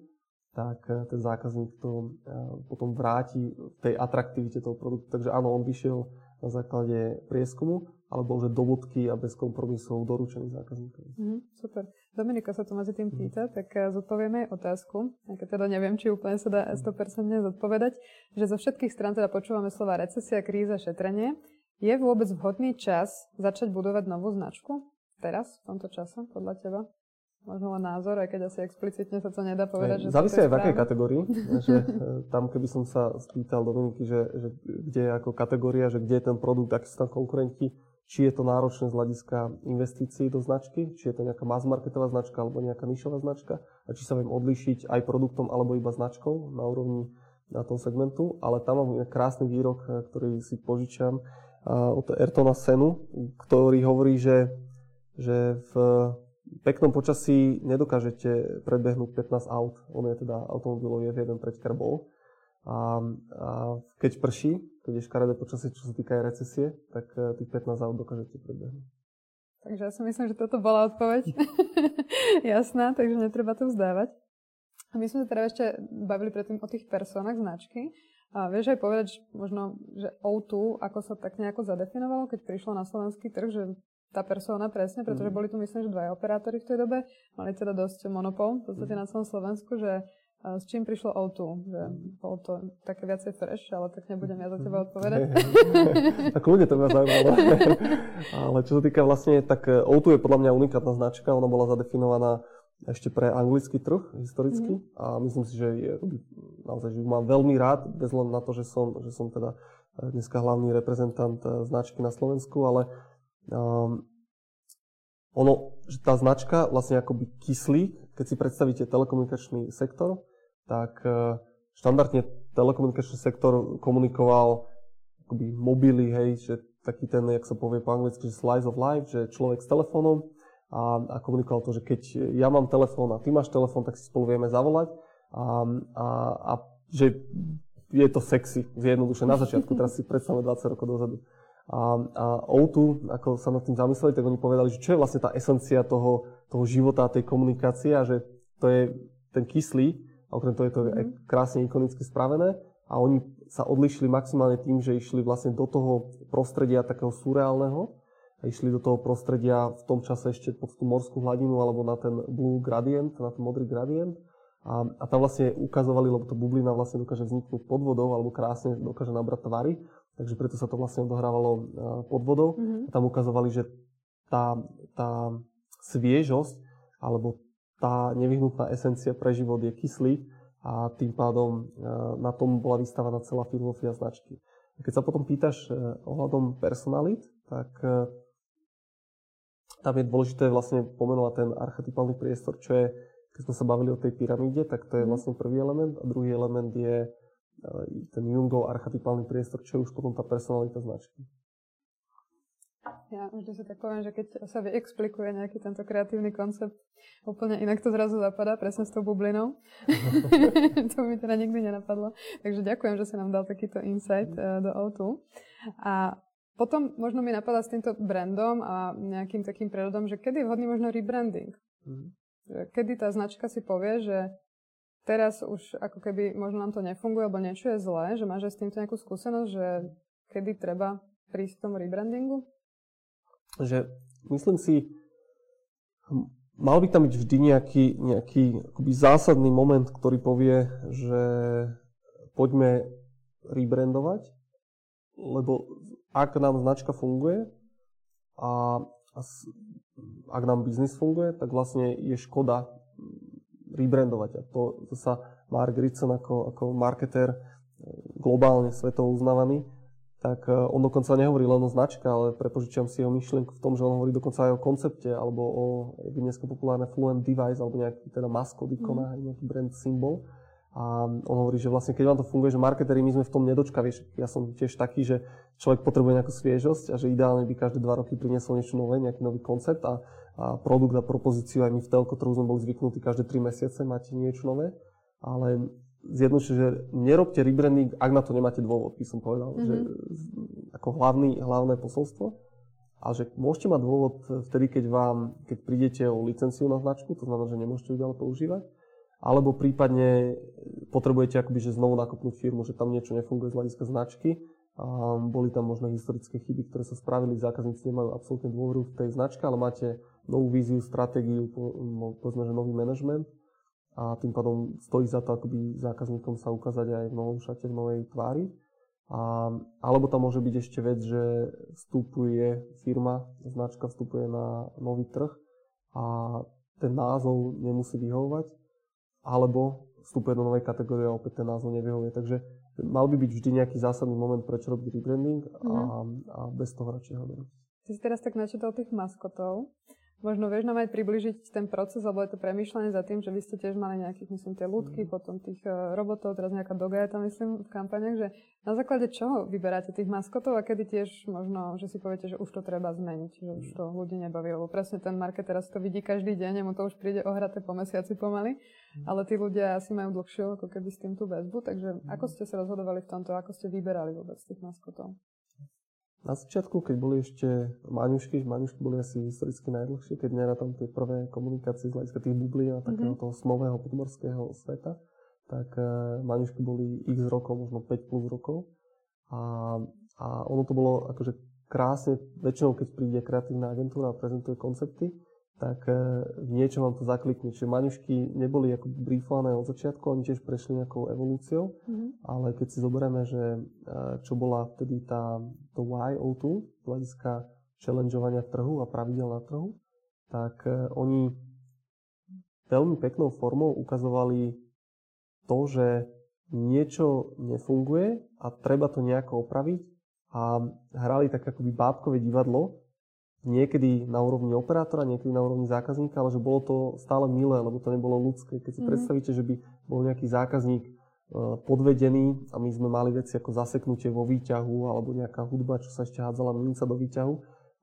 tak uh, ten zákazník to potom vráti v tej atraktivite toho produktu. Takže áno, on vyšiel na základe prieskumu, ale bol, že do bodky a bez kompromisov doručený zákazníkom. Mm, super. Dominika sa to medzi tým mhm. pýta, tak eh, zodpovieme jej otázku, aké teda neviem, či úplne sa dá 100% mhm. zodpovedať, že zo všetkých stran teda počúvame slova recesia, kríza, šetrenie. Je vôbec vhodný čas začať budovať novú značku? Teraz, v tomto čase, podľa teba? možno len názor, aj keď asi explicitne sa to nedá povedať, že Závisí aj v akej kategórii. že e, tam, keby som sa spýtal Dominiky, že, že kde je ako kategória, že kde je ten produkt, akí sú tam konkurenti, či je to náročné z hľadiska investícií do značky, či je to nejaká mass marketová značka alebo nejaká nišová značka a či sa viem odlišiť aj produktom alebo iba značkou na úrovni na tom segmentu, ale tam mám krásny výrok, e, ktorý si požičam od Ertona Senu, ktorý hovorí, že, že v peknom počasí nedokážete predbehnúť 15 aut. On je teda automobilový F1 preťkar bol. A, a keď prší, keď je škaredé počasie, čo sa týka aj recesie, tak e, tých 15 aut dokážete predbehnúť. Takže ja si myslím, že toto bola odpoveď. Jasná, takže netreba to vzdávať. A my sme sa teda ešte bavili predtým o tých personách značky. A vieš aj povedať, že možno, že O2, ako sa tak nejako zadefinovalo, keď prišlo na slovenský trh, že tá persona presne, pretože mm. boli tu myslím, že dvaja operátori v tej dobe, mali teda dosť monopol v podstate mm. na celom Slovensku, že s čím prišlo O2, že bolo to také viacej fresh, ale tak nebudem ja za teba odpovedať. tak ľudia to ma zaujímalo. ale čo sa týka vlastne, tak e, O2 je podľa mňa unikátna značka, ona bola zadefinovaná ešte pre anglický trh historicky mm-hmm. a myslím si, že je, naozaj, že mám veľmi rád, bez len na to, že som, že som teda e, dneska hlavný reprezentant e, značky na Slovensku, ale Um, ono, že tá značka vlastne akoby kyslík, keď si predstavíte telekomunikačný sektor, tak uh, štandardne telekomunikačný sektor komunikoval akoby mobily, hej, že taký ten, jak sa povie po anglicky, že slice of life, že človek s telefónom a, a komunikoval to, že keď ja mám telefón a ty máš telefón, tak si spolu vieme zavolať a, a, a že je to sexy, zjednoduše na začiatku, teraz si predstavme 20 rokov dozadu. A, a O2, ako sa nad tým zamysleli, tak oni povedali, že čo je vlastne tá esencia toho, toho života, tej komunikácie a že to je ten kyslík, a okrem toho je to mm. aj krásne ikonicky spravené. A oni sa odlišili maximálne tým, že išli vlastne do toho prostredia takého surreálneho a išli do toho prostredia v tom čase ešte pod tú morskú hladinu alebo na ten blue gradient, na ten modrý gradient. A, a tam vlastne ukazovali, lebo to bublina vlastne dokáže vzniknúť pod vodou alebo krásne dokáže nabrať tvary, takže preto sa to vlastne odohrávalo e, pod vodou. Mm-hmm. A tam ukazovali, že tá, tá sviežosť alebo tá nevyhnutná esencia pre život je kyslík a tým pádom e, na tom bola vystávaná celá filozofia značky. Keď sa potom pýtaš e, ohľadom personalit, tak tam je dôležité vlastne pomenovať ten archetypálny priestor, čo je, keď sme sa bavili o tej pyramíde, tak to je mhm. vlastne prvý element a druhý element je ten Jungov archetypálny priestor, čo je už potom tá personalita značky. Ja vždy si tak poviem, že keď sa vyexplikuje nejaký tento kreatívny koncept, úplne inak to zrazu zapadá, presne s tou bublinou. to mi teda nikdy nenapadlo. Takže ďakujem, že si nám dal takýto insight uh, do O2. A potom možno mi napadá s týmto brandom a nejakým takým prerodom, že kedy je vhodný možno rebranding. Mm. Kedy tá značka si povie, že teraz už ako keby možno nám to nefunguje, alebo niečo je zlé, že máš aj s týmto nejakú skúsenosť, že kedy treba prísť k tomu rebrandingu? že myslím si, mal by tam byť vždy nejaký, nejaký akoby zásadný moment, ktorý povie, že poďme rebrandovať, lebo ak nám značka funguje a, a ak nám biznis funguje, tak vlastne je škoda rebrandovať. A to, sa Mark Ritson ako, ako marketer globálne svetovo uznávaný, tak e, on dokonca nehovorí len o značke, ale prepožičiam si jeho myšlienku v tom, že on hovorí dokonca aj o koncepte, alebo o dnes populárne Fluent Device, alebo nejaký teda maskot ikona, mm. nejaký brand symbol. A on hovorí, že vlastne keď vám to funguje, že marketeri my sme v tom nedočka, vieš, ja som tiež taký, že človek potrebuje nejakú sviežosť a že ideálne by každé dva roky priniesol niečo nové, nejaký nový koncept a, a produkt a propozíciu aj my v telko, ktorú sme boli zvyknutí každé tri mesiace máte niečo nové. Ale zjednodušene, že nerobte rebranding, ak na to nemáte dôvod, by som povedal. Mm-hmm. Že, ako hlavný, hlavné posolstvo. A že môžete mať dôvod vtedy, keď vám, keď prídete o licenciu na značku, to znamená, že nemôžete ju ďalej používať, alebo prípadne potrebujete akoby, že znovu nakopnúť firmu, že tam niečo nefunguje z hľadiska značky, a boli tam možno historické chyby, ktoré sa spravili, zákazníci nemajú absolútne dôveru v tej značke, ale máte novú víziu, stratégiu, povedzme, že nový manažment a tým pádom stojí za to akoby zákazníkom sa ukázať aj v novom šate, v novej tvári. A, alebo tam môže byť ešte vec, že vstupuje firma, značka vstupuje na nový trh a ten názov nemusí vyhovovať, alebo vstupuje do novej kategórie a opäť ten názov nevyhovuje. Takže mal by byť vždy nejaký zásadný moment, prečo robiť rebranding a, mm. a bez toho radšej ho Ty si teraz tak načítal tých maskotov. Možno vieš nám aj približiť ten proces, alebo je to premýšľanie za tým, že vy ste tiež mali nejakých, myslím, tie ľudky, mm. potom tých uh, robotov, teraz nejaká doga je tam, myslím, v kampaniach, že na základe čoho vyberáte tých maskotov a kedy tiež možno, že si poviete, že už to treba zmeniť, že už to ľudí nebaví, lebo presne ten market teraz to vidí každý deň, mu to už príde ohraté po mesiaci pomaly, mm. ale tí ľudia asi majú dlhšiu ako keby s tým tú väzbu, takže mm. ako ste sa rozhodovali v tomto, ako ste vyberali vôbec tých maskotov? Na začiatku, keď boli ešte maňušky, maňušky boli asi historicky najdlhšie, keď tam tie prvé komunikácie z hľadiska tých bublí a takého mm-hmm. toho smového podmorského sveta, tak uh, maňušky boli x rokov, možno 5 plus rokov. A, a ono to bolo akože krásne, väčšinou keď príde kreatívna agentúra a prezentuje koncepty, tak e, v niečom vám to zaklikne. Čiže maňušky neboli ako briefované od začiatku, oni tiež prešli nejakou evolúciou, mm-hmm. ale keď si zoberieme, že e, čo bola vtedy tá to why O2 z hľadiska challengeovania trhu a pravidel na trhu, tak e, oni veľmi peknou formou ukazovali to, že niečo nefunguje a treba to nejako opraviť a hrali tak akoby bábkové divadlo, niekedy na úrovni operátora, niekedy na úrovni zákazníka, ale že bolo to stále milé, lebo to nebolo ľudské. Keď si mm-hmm. predstavíte, že by bol nejaký zákazník e, podvedený a my sme mali veci ako zaseknutie vo výťahu alebo nejaká hudba, čo sa ešte hádzala minca do výťahu.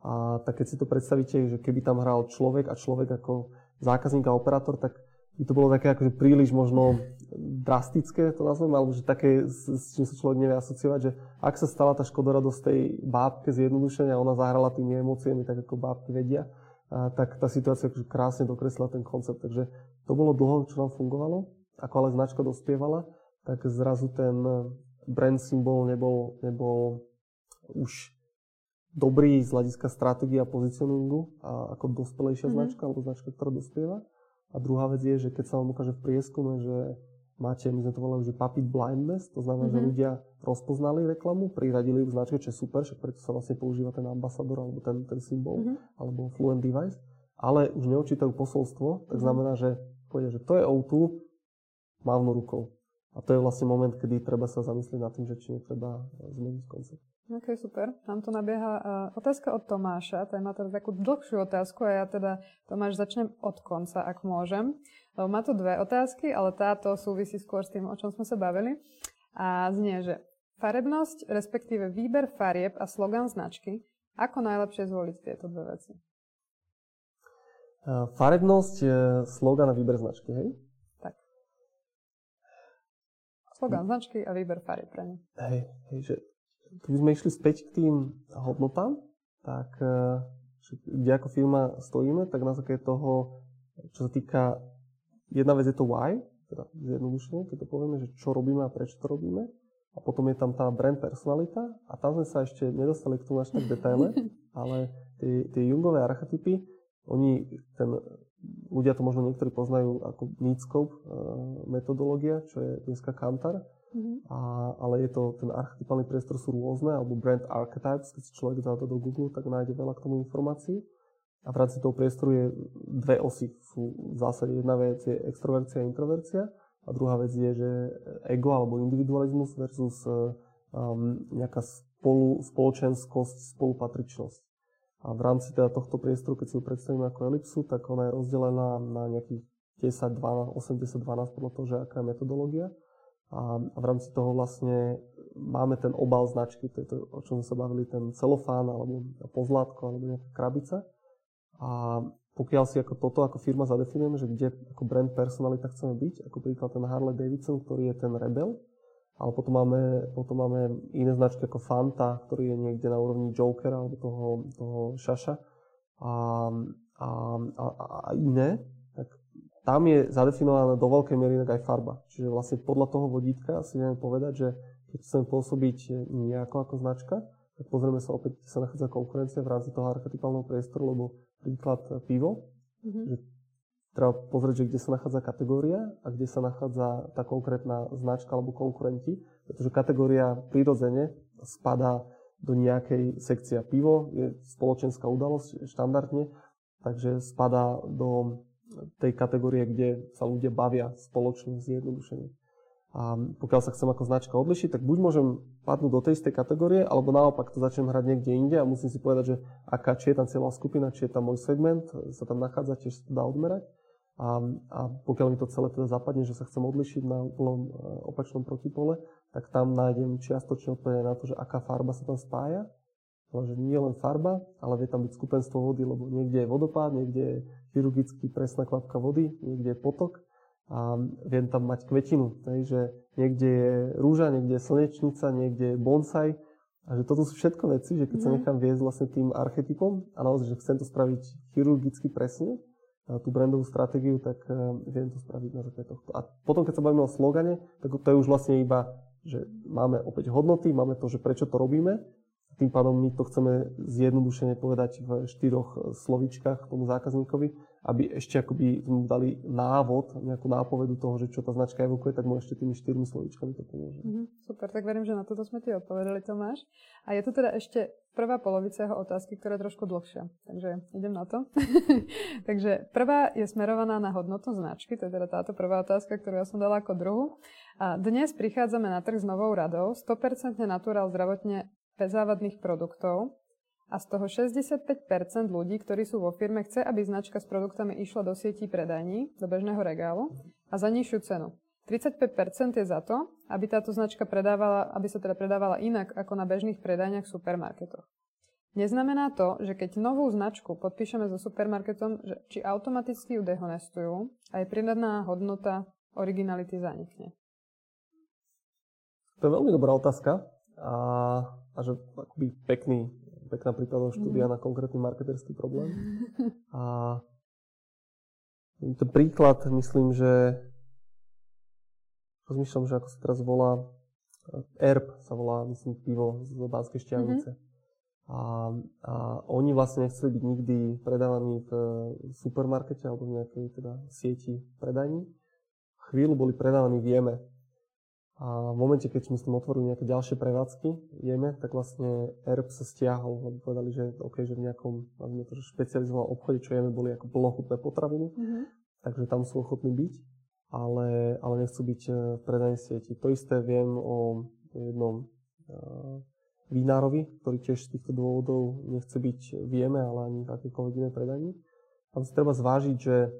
A tak keď si to predstavíte, že keby tam hral človek a človek ako zákazník a operátor, tak to bolo také akože príliš možno drastické, to nazvem, alebo že také, s, čím sa človek nevie asociovať, že ak sa stala tá škodoradosť tej bábke zjednodušenia, ona zahrala tými emóciami, tak ako bábky vedia, a, tak tá situácia akože krásne dokreslila ten koncept. Takže to bolo dlho, čo nám fungovalo. Ako ale značka dospievala, tak zrazu ten brand symbol nebol, nebol už dobrý z hľadiska stratégie a pozicioningu a ako dospelejšia mm-hmm. značka alebo značka, ktorá dospieva. A druhá vec je, že keď sa vám ukáže v prieskume, že máte, my sme to volali, že puppet blindness, to znamená, mm-hmm. že mhm. ľudia rozpoznali reklamu, priradili ju v značke, čo je super, však preto sa vlastne používa ten ambasador alebo ten, ten symbol, mm-hmm. alebo fluent device, ale už neočítajú posolstvo, tak mm-hmm. znamená, že povedia, že to je O2, mávnu rukou. A to je vlastne moment, kedy treba sa zamyslieť nad tým, že či netreba zmeniť koncept. OK, super. Nám to nabieha uh, otázka od Tomáša. Ten má teda takú dlhšiu otázku a ja teda, Tomáš, začnem od konca, ak môžem. Lebo má tu dve otázky, ale táto súvisí skôr s tým, o čom sme sa bavili. A znie, že farebnosť, respektíve výber farieb a slogan značky, ako najlepšie zvoliť tieto dve veci? Uh, farebnosť, je slogan a výber značky, hej? Tak. Slogan značky a výber farieb pre ne. Hej, hej, že keby sme išli späť k tým hodnotám, tak e, kde ako firma stojíme, tak na základe toho, čo sa týka, jedna vec je to why, teda zjednodušene, keď to povieme, že čo robíme a prečo to robíme. A potom je tam tá brand personalita a tam sme sa ešte nedostali k tomu až tak detaile, ale tie, tie Jungové archetypy, oni, ten, ľudia to možno niektorí poznajú ako Needscope uh, metodológia, čo je dneska Kantar, Mm-hmm. A, ale je to, ten archetypálny priestor sú rôzne, alebo brand archetypes, keď si človek dá to do Google, tak nájde veľa k tomu informácií. A v rámci toho priestoru je dve osy. Sú v zásade jedna vec je extrovercia a introvercia a druhá vec je, že ego alebo individualizmus versus um, nejaká spolu, spoločenskosť, spolupatričnosť. A v rámci teda tohto priestoru, keď si ju predstavíme ako elipsu, tak ona je rozdelená na nejakých 10, 12, 80, 12 podľa toho, že aká je metodológia. A, v rámci toho vlastne máme ten obal značky, to je to, o čom sme sa bavili, ten celofán alebo pozlátko alebo nejaká krabica. A pokiaľ si ako toto ako firma zadefinujeme, že kde ako brand personalita chceme byť, ako príklad ten Harley Davidson, ktorý je ten rebel, ale potom máme, potom máme iné značky ako Fanta, ktorý je niekde na úrovni Jokera alebo toho, toho Šaša a, a, a, a iné, tam je zadefinovaná do veľkej miery aj farba. Čiže vlastne podľa toho vodítka si vieme povedať, že keď chceme pôsobiť nejako ako značka, tak pozrieme sa opäť, kde sa nachádza konkurencia v rámci toho archetypálneho priestoru, lebo príklad pivo, mm-hmm. že treba pozrieť, že kde sa nachádza kategória a kde sa nachádza tá konkrétna značka alebo konkurenti, pretože kategória prirodzene spadá do nejakej sekcie. Pivo je spoločenská udalosť štandardne, takže spadá do tej kategórie, kde sa ľudia bavia spoločne zjednodušene. A pokiaľ sa chcem ako značka odlišiť, tak buď môžem padnúť do tej istej kategórie, alebo naopak to začnem hrať niekde inde a musím si povedať, že aká, či je tam celá skupina, či je tam môj segment, sa tam nachádza, tiež sa to dá odmerať. A, a pokiaľ mi to celé teda zapadne, že sa chcem odlišiť na úplnom e, opačnom protipole, tak tam nájdem čiastočne odpoveď na to, že aká farba sa tam spája že nie len farba, ale vie tam byť skupenstvo vody, lebo niekde je vodopád, niekde je chirurgicky presná kvapka vody, niekde je potok a viem tam mať kvetinu. Takže niekde je rúža, niekde je slnečnica, niekde je bonsai. A že toto sú všetko veci, že keď mm. sa mhm. nechám viesť vlastne tým archetypom a naozaj, že chcem to spraviť chirurgicky presne, tú brandovú stratégiu, tak uh, viem to spraviť na základe tohto. A potom, keď sa bavíme o slogane, tak to je už vlastne iba, že máme opäť hodnoty, máme to, že prečo to robíme tým pádom my to chceme zjednodušene povedať v štyroch slovíčkach tomu zákazníkovi, aby ešte akoby mu dali návod, nejakú nápovedu toho, že čo tá značka evokuje, tak mu ešte tými štyrmi slovíčkami to pomôže. Mm-hmm, super, tak verím, že na toto sme ti odpovedali, Tomáš. A je tu teda ešte prvá polovica jeho otázky, ktorá je trošku dlhšia. Takže idem na to. Takže prvá je smerovaná na hodnotu značky, to je teda táto prvá otázka, ktorú ja som dala ako druhú. A dnes prichádzame na trh s novou radou, 100% naturál zdravotne bezávadných produktov a z toho 65% ľudí, ktorí sú vo firme, chce, aby značka s produktami išla do sietí predajní, do bežného regálu a za nižšiu cenu. 35% je za to, aby táto značka predávala, aby sa teda predávala inak ako na bežných predajniach v supermarketoch. Neznamená to, že keď novú značku podpíšeme so supermarketom, že či automaticky ju dehonestujú, aj pridaná hodnota originality zanikne. To je veľmi dobrá otázka a, a že akoby pekný, pekná prípadová štúdia mm. na konkrétny marketerský problém. A ten príklad, myslím, že rozmýšľam, že ako sa teraz volá, Erb sa volá, myslím, pivo z Banskej šťavnice. Mm-hmm. A, a oni vlastne nechceli byť nikdy predávaní v supermarkete alebo v nejakej teda sieti predajní. Chvíľu boli predávaní v Jeme, a v momente, keď sme s tým otvorili nejaké ďalšie prevádzky, jeme, tak vlastne ERP sa stiahol, lebo povedali, že, okay, že v nejakom to, že špecializovanom obchode, čo jeme, boli ako plnochutné potraviny, mm-hmm. takže tam sú ochotní byť, ale, ale nechcú byť e, v predajnej sieti. To isté viem o jednom uh, vinárovi, ktorý tiež z týchto dôvodov nechce byť v jeme, ale ani v akékoľvek inej predajni. Tam si treba zvážiť, že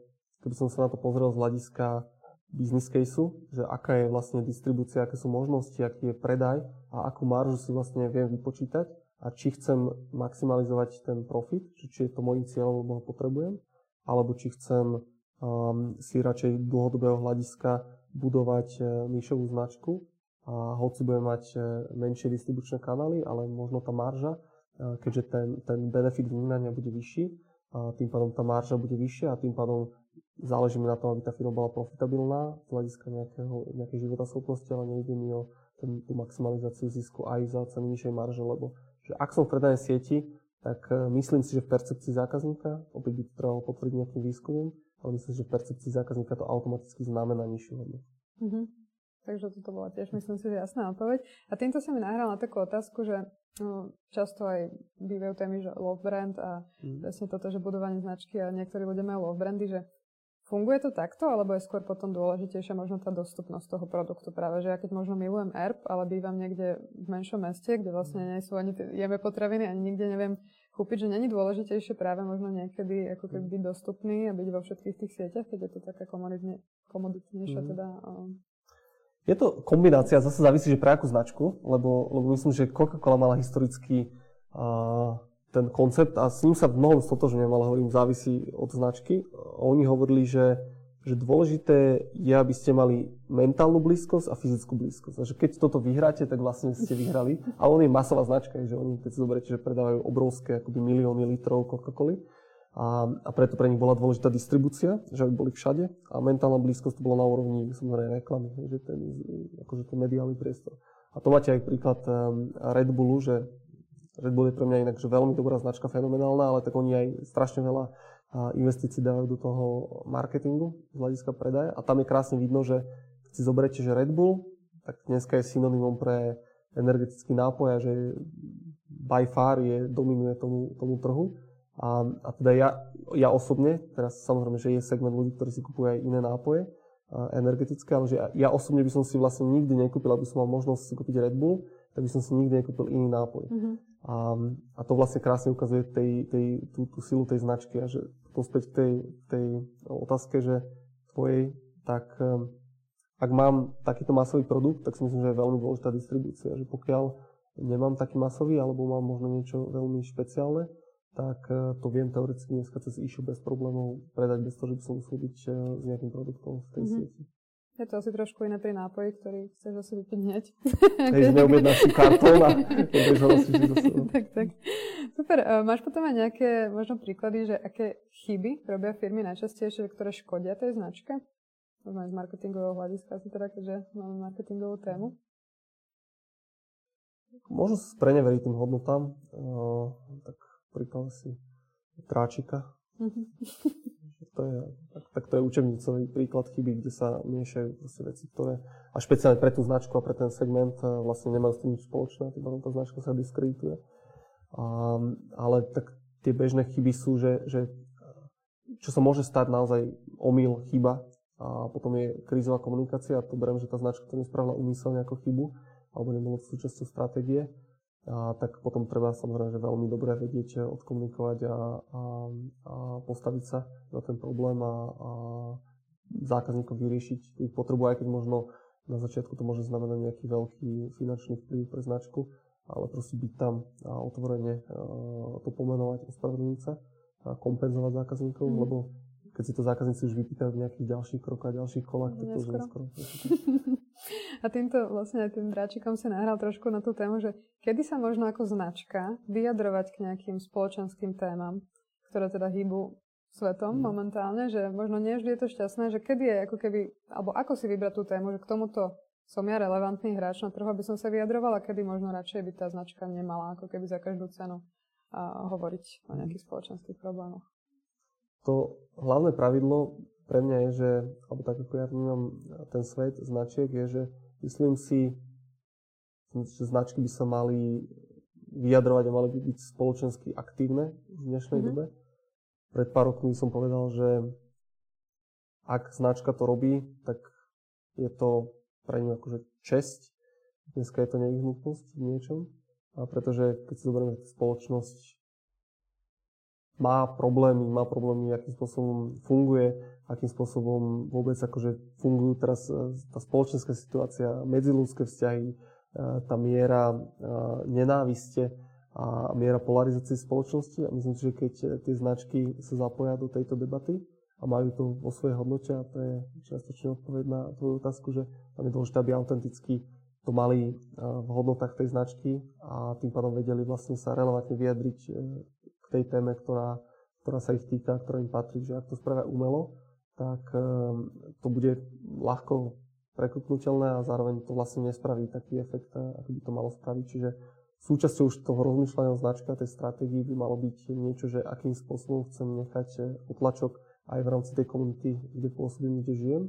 keby som sa na to pozrel z hľadiska business caseu, že aká je vlastne distribúcia, aké sú možnosti, aký je predaj a akú maržu si vlastne viem vypočítať a či chcem maximalizovať ten profit, či, či je to môjim cieľom, lebo ho potrebujem, alebo či chcem um, si radšej dlhodobého hľadiska budovať uh, nišovú značku a hoci budem mať uh, menšie distribučné kanály, ale možno tá marža, uh, keďže ten, ten benefit vnímania bude vyšší, a tým pádom tá marža bude vyššia a tým pádom záleží mi na tom, aby tá firma bola profitabilná z hľadiska nejakého, nejakej schopnosti, ale nejde mi o ten, tú maximalizáciu zisku aj za ceny nižšej marže, lebo že ak som v predajnej sieti, tak uh, myslím si, že v percepcii zákazníka, opäť by to trebalo potvrdiť nejakým výskumom, ale myslím si, že v percepcii zákazníka to automaticky znamená nižšiu hodnotu. Mm-hmm. Takže toto bola tiež, myslím si, že jasná odpoveď. A týmto sa mi nahral na takú otázku, že no, často aj bývajú témy, že love brand a mm. presne toto, že budovanie značky a niektorí ľudia majú love brandy, že Funguje to takto, alebo je skôr potom dôležitejšia možno tá dostupnosť toho produktu? Práve, že ja keď možno milujem erb, ale bývam niekde v menšom meste, kde vlastne nie sú ani jeme potraviny, ani nikde neviem kúpiť, že není dôležitejšie práve možno niekedy ako keby byť dostupný a byť vo všetkých tých sieťach, keď je to taká komoditne, komoditnejšia mm. teda um... je to kombinácia, zase závisí, že pre akú značku, lebo, lebo myslím, že Coca-Cola mala historicky uh, ten koncept a s ním sa mnohom stotožňujem, ale hovorím, závisí od značky. Oni hovorili, že, že dôležité je, aby ste mali mentálnu blízkosť a fyzickú blízkosť. A že keď toto vyhráte, tak vlastne ste vyhrali. A on je masová značka, že oni, keď si zoberiete, že predávajú obrovské akoby milióny litrov Coca-Coly. A, a preto pre nich bola dôležitá distribúcia, že aby boli všade. A mentálna blízkosť to bolo na úrovni samozrejme reklamy, že ten, akože ten mediálny priestor. A to máte aj príklad um, Red Bullu, že Red Bull je pre mňa inak že veľmi dobrá značka, fenomenálna, ale tak oni aj strašne veľa investícií dávajú do toho marketingu z hľadiska predaja a tam je krásne vidno, že keď si zoberiete, že Red Bull, tak dneska je synonymom pre energetický nápoj a že by far je, dominuje tomu, tomu trhu. A, a teda ja, ja osobne, teraz samozrejme, že je segment ľudí, ktorí si kupujú aj iné nápoje energetické, ale že ja, osobne by som si vlastne nikdy nekúpil, aby som mal možnosť si kúpiť Red Bull, tak by som si nikdy nekúpil iný nápoj. Mm-hmm. A, a to vlastne krásne ukazuje tej, tej, tú, tú silu tej značky a že to späť k tej, tej otázke, že tvojej, tak um, ak mám takýto masový produkt, tak si myslím, že je veľmi dôležitá distribúcia. Že pokiaľ nemám taký masový alebo mám možno niečo veľmi špeciálne, tak uh, to viem teoreticky dneska cez e bez problémov predať bez toho, že by som musel byť uh, s nejakým produktom v tej mm-hmm. sieti. Je to asi trošku iné pri nápoji, ktorý chceš asi vypiť hneď. Hej, že neobjednáš si kartón a Tak, tak. Super. Uh, máš potom aj nejaké možno príklady, že aké chyby robia firmy najčastejšie, ktoré škodia tej značke? Možno aj z marketingového hľadiska, asi teda, keďže máme marketingovú tému. Môžu preneveriť tým hodnotám. Uh, tak príklad si tráčika. To je, tak, tak to je učebnicový príklad chyby, kde sa miešajú veci, ktoré a špeciálne pre tú značku a pre ten segment eh, vlastne nemajú s tým nič spoločné, tým tá značka sa diskredituje. A, ale tak tie bežné chyby sú, že, že čo sa môže stať naozaj omyl, chyba a potom je krízová komunikácia a to beriem, že tá značka to nespravila umyselne ako chybu alebo nebolo súčasťou stratégie a tak potom treba samozrejme že veľmi dobre vedieť odkomunikovať a, a, a postaviť sa za ten problém a, a zákazníkom vyriešiť ich potrebu, aj keď možno na začiatku to môže znamenať nejaký veľký finančný vplyv pre značku, ale proste byť tam a otvorene to pomenovať, ospravedlniť sa a kompenzovať zákazníkov, mm. lebo keď si to zákazníci už vypýtajú v nejakých ďalších krokoch a ďalších kolách, tak to už neskoro. A týmto vlastne aj tým dráčikom si nahral trošku na tú tému, že kedy sa možno ako značka vyjadrovať k nejakým spoločenským témam, ktoré teda hýbu svetom mm. momentálne, že možno nie vždy je to šťastné, že kedy je ako keby, alebo ako si vybrať tú tému, že k tomuto som ja relevantný hráč na trhu, aby som sa vyjadrovala, kedy možno radšej by tá značka nemala ako keby za každú cenu a hovoriť o nejakých spoločenských problémoch. To hlavné pravidlo pre mňa je, že, alebo tak ako ja vnímam ten svet značiek, je, že myslím si, že značky by sa mali vyjadrovať a mali by byť spoločensky aktívne v dnešnej mm-hmm. dobe. Pred pár rokmi som povedal, že ak značka to robí, tak je to pre ňu akože česť. Dneska je to nevyhnutnosť v niečom. A pretože keď si zoberieme, spoločnosť má problémy, má problémy, akým spôsobom funguje, akým spôsobom vôbec akože fungujú teraz e, tá spoločenská situácia, medziludské vzťahy, e, tá miera e, nenáviste a miera polarizácie spoločnosti. A myslím si, že keď tie značky sa zapoja do tejto debaty a majú to vo svojej hodnote, a to je čiastočne odpoveď na tvoju otázku, že tam je dôležité, aby autenticky to mali v hodnotách tej značky a tým pádom vedeli vlastne sa relevantne vyjadriť tej téme, ktorá, ktorá sa ich týka, ktorá im patrí. Že ak to spravia umelo, tak ehm, to bude ľahko prekuknutelné a zároveň to vlastne nespraví taký efekt, aký by to malo spraviť. Čiže súčasťou už toho rozmýšľania značka, tej stratégii by malo byť niečo, že akým spôsobom chcem nechať utlačok aj v rámci tej komunity, kde pôsobím, kde žijem.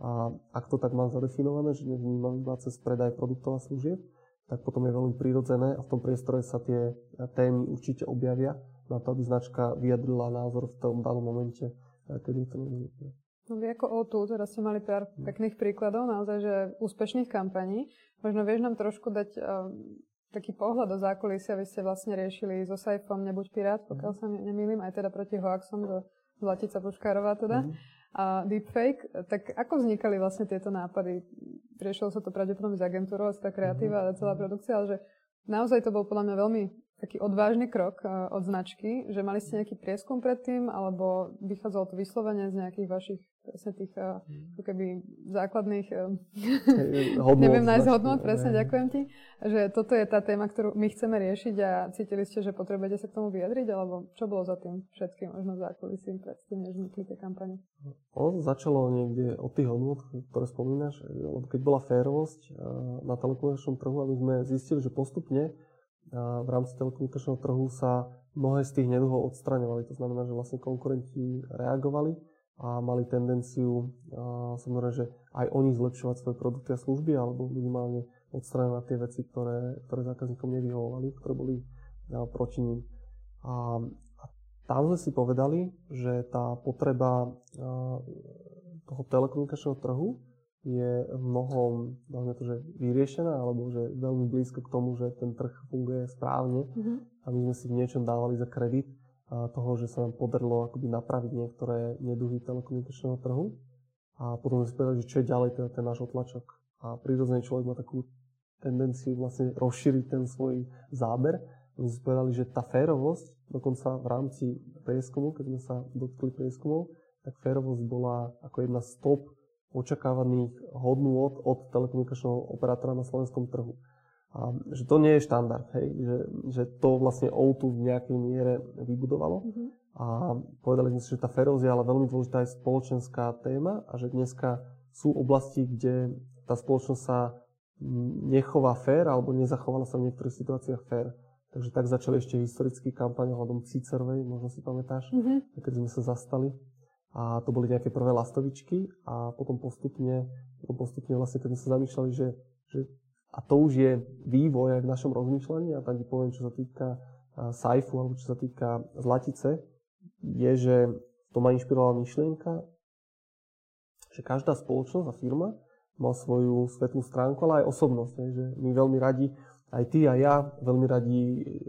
A ak to tak mám zadefinované, že nevnímam iba cez predaj produktov a služieb, tak potom je veľmi prirodzené a v tom priestore sa tie témy určite objavia na to, aby značka vyjadrila názor v tom danom momente, kedy je to nevyhnutné. No vy ako O2, teraz ste mali pár hm. pekných príkladov, naozaj, že úspešných kampaní. Možno vieš nám trošku dať uh, taký pohľad do zákulisia. Vy ste vlastne riešili so Saifom Nebuď Pirát, pokiaľ hm. sa nemýlim, aj teda proti Hoaxom do Zlatica Puškárová teda. Mm a deepfake, tak ako vznikali vlastne tieto nápady? Riešilo sa to pravdepodobne z agentúrou, tá kreatíva a celá produkcia, ale že naozaj to bol podľa mňa veľmi taký odvážny krok e, od značky, že mali ste nejaký prieskum predtým, alebo vychádzalo to vyslovene z nejakých vašich presne tých ako keby základných, e, hodnot, neviem nájsť hodnot, presne, ne. ďakujem ti, že toto je tá téma, ktorú my chceme riešiť a cítili ste, že potrebujete sa k tomu vyjadriť, alebo čo bolo za tým všetkým možno zákulisím pred tým, než vznikli tie kampane? Ono začalo niekde od tých hodnot, ktoré spomínaš, lebo keď bola férovosť na telekomunikačnom trhu, aby sme zistili, že postupne v rámci telekomunikačného trhu sa mnohé z tých neduhov odstraňovali. To znamená, že vlastne konkurenti reagovali a mali tendenciu samozrejme, že aj oni zlepšovať svoje produkty a služby alebo minimálne odstraňovať tie veci, ktoré, ktoré zákazníkom nevyhovovali, ktoré boli proti ním. A, a tam sme si povedali, že tá potreba toho telekomunikačného trhu je mnohom, dajme to, že vyriešená, alebo že veľmi blízko k tomu, že ten trh funguje správne mm-hmm. a my sme si v niečom dávali za kredit a toho, že sa nám podarilo akoby napraviť niektoré neduhy telekomunikačného trhu. A potom sme si povedali, že čo je ďalej teda ten náš otlačok. A prirodzene človek má takú tendenciu vlastne rozšíriť ten svoj záber. My sme si povedali, že tá férovosť, dokonca v rámci prieskumu, keď sme sa dotkli prieskumov, tak férovosť bola ako jedna z top očakávaných hodnôt od telekomunikačného operátora na slovenskom trhu. A že to nie je štandard, hej, že, že to vlastne O2 v nejakej miere vybudovalo. Mm-hmm. A povedali sme si, že tá ferózia je ale veľmi dôležitá aj spoločenská téma a že dneska sú oblasti, kde tá spoločnosť sa nechová fér alebo nezachovala sa v niektorých situáciách fér. Takže tak začali ešte historický kampaň ohľadom Cicerovej, možno si pamätáš, mm-hmm. keď sme sa zastali a to boli nejaké prvé lastovičky a potom postupne, potom postupne vlastne, keď sme sa zamýšľali, že, že a to už je vývoj aj v našom rozmýšľaní a tam ti poviem, čo sa týka Saifu alebo čo sa týka Zlatice, je, že to ma inšpirovala myšlienka, že každá spoločnosť a firma má svoju svetlú stránku, ale aj osobnosť. Že my veľmi radi, aj ty a ja, veľmi radi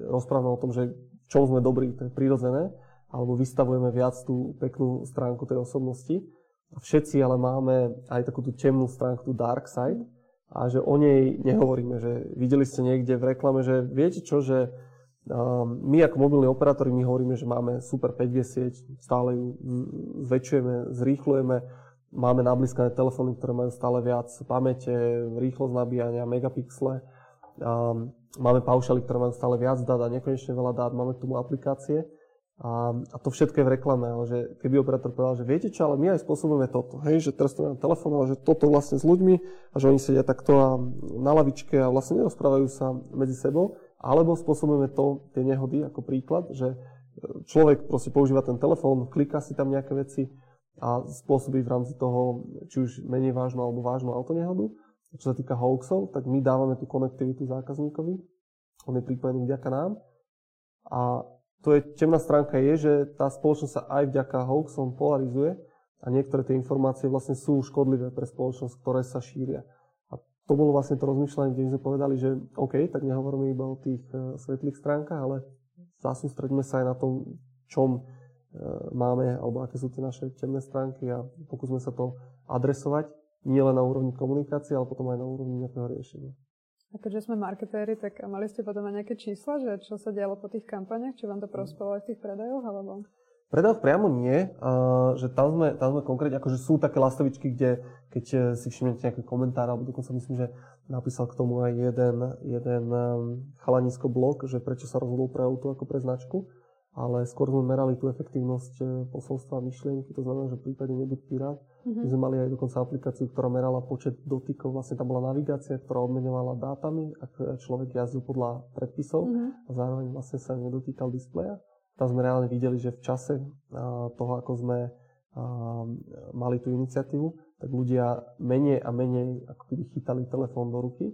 rozprávame o tom, že čom sme dobrí, to je prirodzené, alebo vystavujeme viac tú peknú stránku tej osobnosti. Všetci ale máme aj takú tú temnú stránku, tú dark side. a že o nej nehovoríme, že videli ste niekde v reklame, že viete čo, že my ako mobilní operátori my hovoríme, že máme super 5G sieť, stále ju zväčšujeme, zrýchlujeme, máme nablískané telefóny, ktoré majú stále viac pamäte, rýchlosť nabíjania, megapixle, máme paušaly, ktoré majú stále viac dát a nekonečne veľa dát, máme k tomu aplikácie a, a to všetko je v reklame, ale že keby operátor povedal, že viete čo, ale my aj spôsobujeme toto, hej, že teraz to mám telefón, ale že toto vlastne s ľuďmi a že oni sedia takto a na lavičke a vlastne nerozprávajú sa medzi sebou, alebo spôsobujeme to, tie nehody ako príklad, že človek proste používa ten telefón, kliká si tam nejaké veci a spôsobí v rámci toho či už menej vážnu alebo vážnu autonehodu. Čo sa týka hoaxov, tak my dávame tú konektivitu zákazníkovi, on je pripojený vďaka nám a to je temná stránka je, že tá spoločnosť sa aj vďaka hoaxom polarizuje a niektoré tie informácie vlastne sú škodlivé pre spoločnosť, ktoré sa šíria. A to bolo vlastne to rozmýšľanie, kde sme povedali, že OK, tak nehovoríme iba o tých uh, svetlých stránkach, ale zasústreďme sa aj na tom, čom uh, máme, alebo aké sú tie naše temné stránky a pokúsme sa to adresovať nie len na úrovni komunikácie, ale potom aj na úrovni nejakého riešenia. A keďže sme marketéri, tak mali ste potom aj nejaké čísla, že čo sa dialo po tých kampaniach? Či vám to prospelo aj v tých predajoch? Alebo... Predajoch priamo nie, že tam sme, tam sme konkrétne, akože sú také lastovičky, kde keď e, si všimnete nejaký komentár, alebo dokonca myslím, že napísal k tomu aj jeden, jeden um, chalanisko blog, že prečo sa rozhodol pre auto ako pre značku ale skôr sme merali tú efektívnosť e, posolstva myšlienky, to znamená, že v prípade nebuď pirát, mm-hmm. my sme mali aj dokonca aplikáciu, ktorá merala počet dotykov, vlastne tam bola navigácia, ktorá obmenovala dátami, ak človek jazdil podľa predpisov mm-hmm. a zároveň vlastne sa nedotýkal displeja. Tam sme reálne videli, že v čase toho, ako sme mali tú iniciatívu, tak ľudia menej a menej ako keby chytali telefón do ruky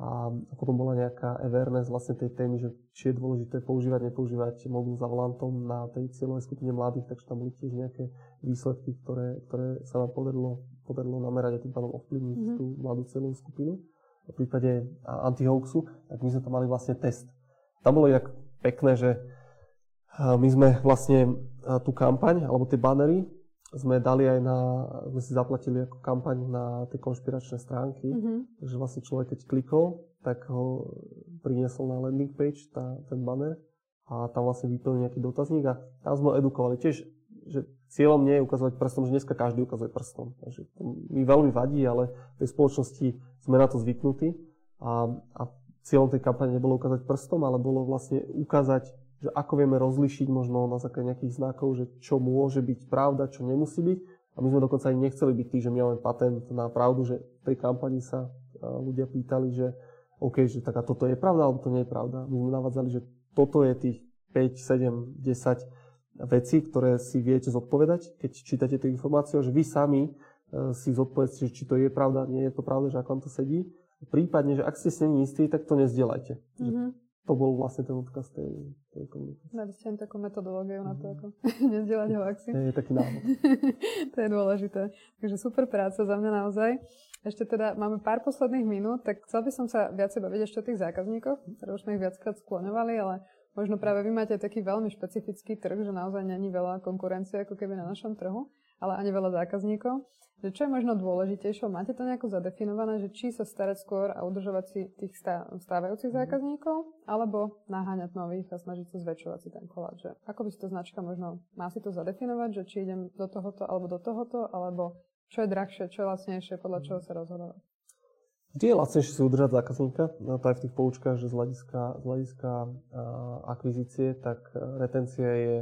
a potom bola nejaká awareness vlastne tej témy, že či je dôležité používať, nepoužívať mobil za volantom na tej cieľovej skupine mladých, takže tam boli tiež nejaké výsledky, ktoré, ktoré sa nám podarilo, podarilo namerať a tým pádom ovplyvniť mm-hmm. tú mladú cieľovú skupinu. V prípade anti-hoaxu, tak my sme tam mali vlastne test. Tam bolo inak pekné, že my sme vlastne tú kampaň, alebo tie banery, sme dali aj na, sme si zaplatili ako kampaň na tie konšpiračné stránky, mm-hmm. takže vlastne človek keď klikol, tak ho priniesol na landing page, tá, ten banner a tam vlastne vyplnil nejaký dotazník a tam sme ho edukovali. Tiež, že cieľom nie je ukazovať prstom, že dneska každý ukazuje prstom. Takže to mi veľmi vadí, ale v tej spoločnosti sme na to zvyknutí a, a cieľom tej kampane nebolo ukázať prstom, ale bolo vlastne ukázať že ako vieme rozlišiť možno na základe nejakých znakov, že čo môže byť pravda, čo nemusí byť. A my sme dokonca ani nechceli byť tí, že my máme patent na pravdu, že v tej kampani sa ľudia pýtali, že OK, že taká toto je pravda, alebo to nie je pravda. My sme navádzali, že toto je tých 5, 7, 10 vecí, ktoré si viete zodpovedať, keď čítate tie informácie, že vy sami e, si zodpovedzte, či to je pravda, nie je to pravda, že ako vám to sedí. Prípadne, že ak ste s nimi istí, tak to nezdielajte. Mm-hmm to bol vlastne ten odkaz tej, tej komunikácie. Dali ste takú metodológiu na to, mhm. ako nezdielať hoaxy. To je taký návod. to je dôležité. Takže super práca za mňa naozaj. Ešte teda máme pár posledných minút, tak chcel by som sa viacej baviť ešte o tých zákazníkoch, ktoré už sme ich viackrát skloňovali, ale možno práve vy máte taký veľmi špecifický trh, že naozaj není veľa konkurencie ako keby na našom trhu, ale ani veľa zákazníkov. Že čo je možno dôležitejšie, máte to nejako zadefinované, že či sa starať skôr a udržovať si tých stávajúcich mhm. zákazníkov, alebo naháňať nových a snažiť sa zväčšovať si ten koláč. Že ako by si to značka možno, má si to zadefinovať, že či idem do tohoto alebo do tohoto, alebo čo je drahšie, čo je lacnejšie, podľa čoho sa rozhodovať. Vždy je lacnejšie si udržať zákazníka, no to aj v tých poučkách, že z hľadiska, z hľadiska akvizície, tak retencia je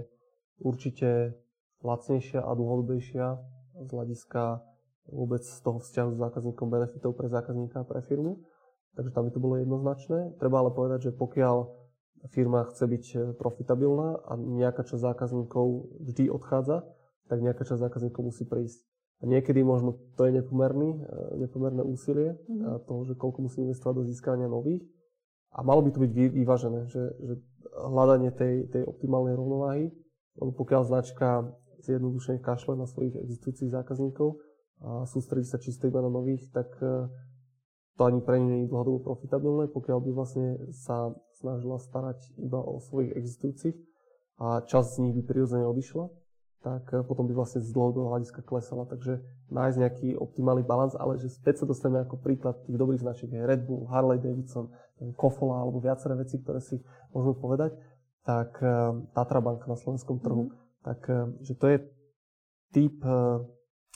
určite lacnejšia a dlhodobejšia z hľadiska vôbec z toho vzťahu s zákazníkom benefitov pre zákazníka a pre firmu. Takže tam by to bolo jednoznačné. Treba ale povedať, že pokiaľ firma chce byť e, profitabilná a nejaká časť zákazníkov vždy odchádza, tak nejaká časť zákazníkov musí prísť. A niekedy možno to je nepomerný, e, nepomerné úsilie mm-hmm. toho, že koľko musí investovať do získania nových. A malo by to byť vyvážené, že, že hľadanie tej, tej optimálnej rovnováhy, lebo pokiaľ značka zjednodušene kašle na svojich existujúcich zákazníkov, a sústredí sa čisto iba na nových, tak e, to ani pre nie je dlhodobo profitabilné, pokiaľ by vlastne sa snažila starať iba o svojich existujúcich a časť z nich by prirodzene odišla. tak e, potom by vlastne z dlhodobého hľadiska klesala. Takže nájsť nejaký optimálny balans, ale že späť sa dostaneme ako príklad tých dobrých značiek je Red Bull, Harley Davidson, Kofola alebo viaceré veci, ktoré si môžeme povedať, tak e, Tatra banka na slovenskom trhu, mm-hmm. tak že to je typ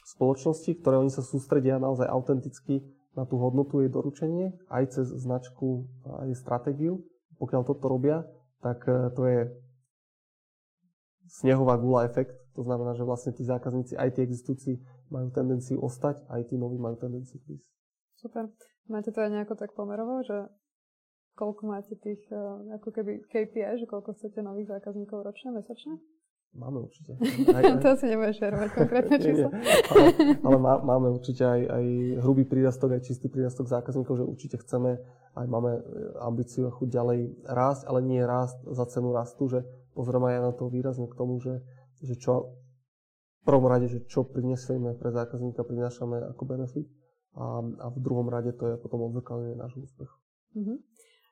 spoločnosti, ktoré oni sa sústredia naozaj autenticky na tú hodnotu jej doručenie, aj cez značku, aj stratégiu. Pokiaľ toto robia, tak to je snehová gula efekt. To znamená, že vlastne tí zákazníci, aj tí existujúci, majú tendenciu ostať, aj tí noví majú tendenciu prísť. Super. Máte to aj nejako tak pomerovo, že koľko máte tých uh, ako keby KPI, že koľko chcete nových zákazníkov ročne, mesačne? Máme určite. Aj, aj... to si nebudeš šerovať konkrétne číslo. ale, ale má, máme určite aj, aj hrubý prírastok, aj čistý prírastok zákazníkov, že určite chceme, aj máme ambíciu a chuť ďalej rásť, ale nie rast za cenu rastu, že pozriem aj na to výrazne k tomu, že, že čo v prvom rade, že čo prinesieme pre zákazníka, prinášame ako benefit a, a v druhom rade to je potom odzrkadlenie nášho úspechu. Mm-hmm.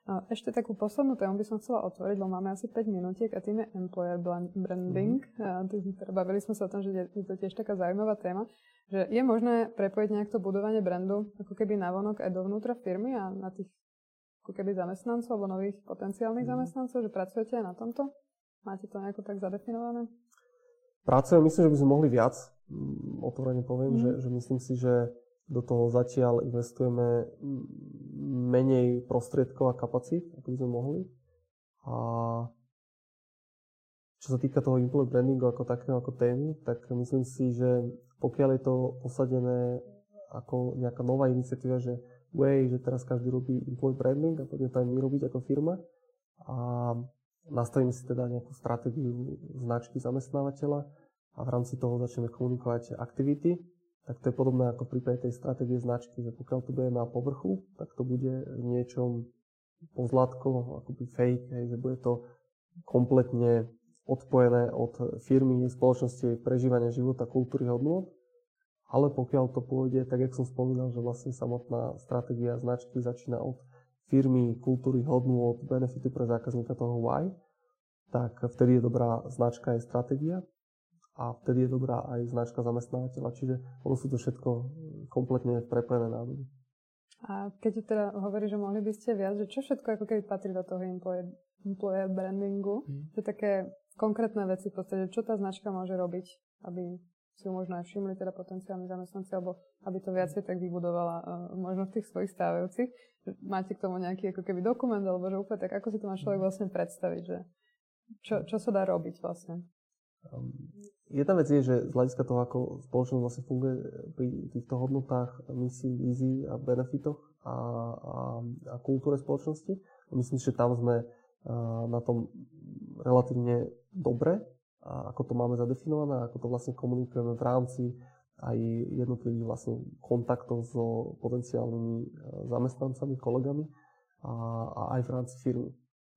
A ešte takú poslednú tému by som chcela otvoriť, lebo máme asi 5 minútiek a tým je employer branding. Mm-hmm. Teda bavili sme sa o tom, že je to tiež taká zaujímavá téma, že je možné prepojiť nejak to budovanie brandu ako keby navonok aj dovnútra firmy a na tých ako keby zamestnancov alebo nových potenciálnych mm-hmm. zamestnancov, že pracujete aj na tomto? Máte to nejako tak zadefinované? Pracujem, myslím, že by sme mohli viac. Mm, otvorene poviem, mm. že, že myslím si, že do toho zatiaľ investujeme menej prostriedkov a kapacít, ako by sme mohli. A čo sa týka toho employee brandingu ako takého, ako témy, tak myslím si, že pokiaľ je to posadené ako nejaká nová iniciatíva, že way, že teraz každý robí employee branding a poďme to aj my robiť ako firma. A nastavíme si teda nejakú stratégiu značky zamestnávateľa a v rámci toho začneme komunikovať aktivity, tak to je podobné ako v tej stratégie značky, že pokiaľ to bude na povrchu, tak to bude v niečom pozlatko, akoby fake, hej, že bude to kompletne odpojené od firmy, spoločnosti, prežívania života, kultúry, hodnot. Ale pokiaľ to pôjde, tak jak som spomínal, že vlastne samotná stratégia značky začína od firmy, kultúry, hodnú od benefitu pre zákazníka toho why, tak vtedy je dobrá značka aj stratégia a vtedy je dobrá aj značka zamestnávateľa. Čiže ono sú to všetko kompletne prepojené nádoby. A keď teda hovorí, že mohli by ste viac, že čo všetko ako keby patrí do toho employer, employer brandingu, mm. že také konkrétne veci v podstate, čo tá značka môže robiť, aby si ju možno aj všimli teda potenciálni zamestnanci, alebo aby to viacej tak vybudovala uh, možno v tých svojich stávajúcich. Máte k tomu nejaký ako keby dokument, alebo že úplne tak, ako si to má človek vlastne predstaviť, že čo, čo sa dá robiť vlastne? Um, jedna vec je, že z hľadiska toho, ako spoločnosť vlastne funguje pri týchto hodnotách, misii, vízii a benefitoch a, a, a kultúre spoločnosti, myslím že tam sme uh, na tom relatívne dobre a ako to máme zadefinované, ako to vlastne komunikujeme v rámci aj jednotlivých vlastne kontaktov so potenciálnymi e, zamestnancami, kolegami a, a aj v rámci firmy.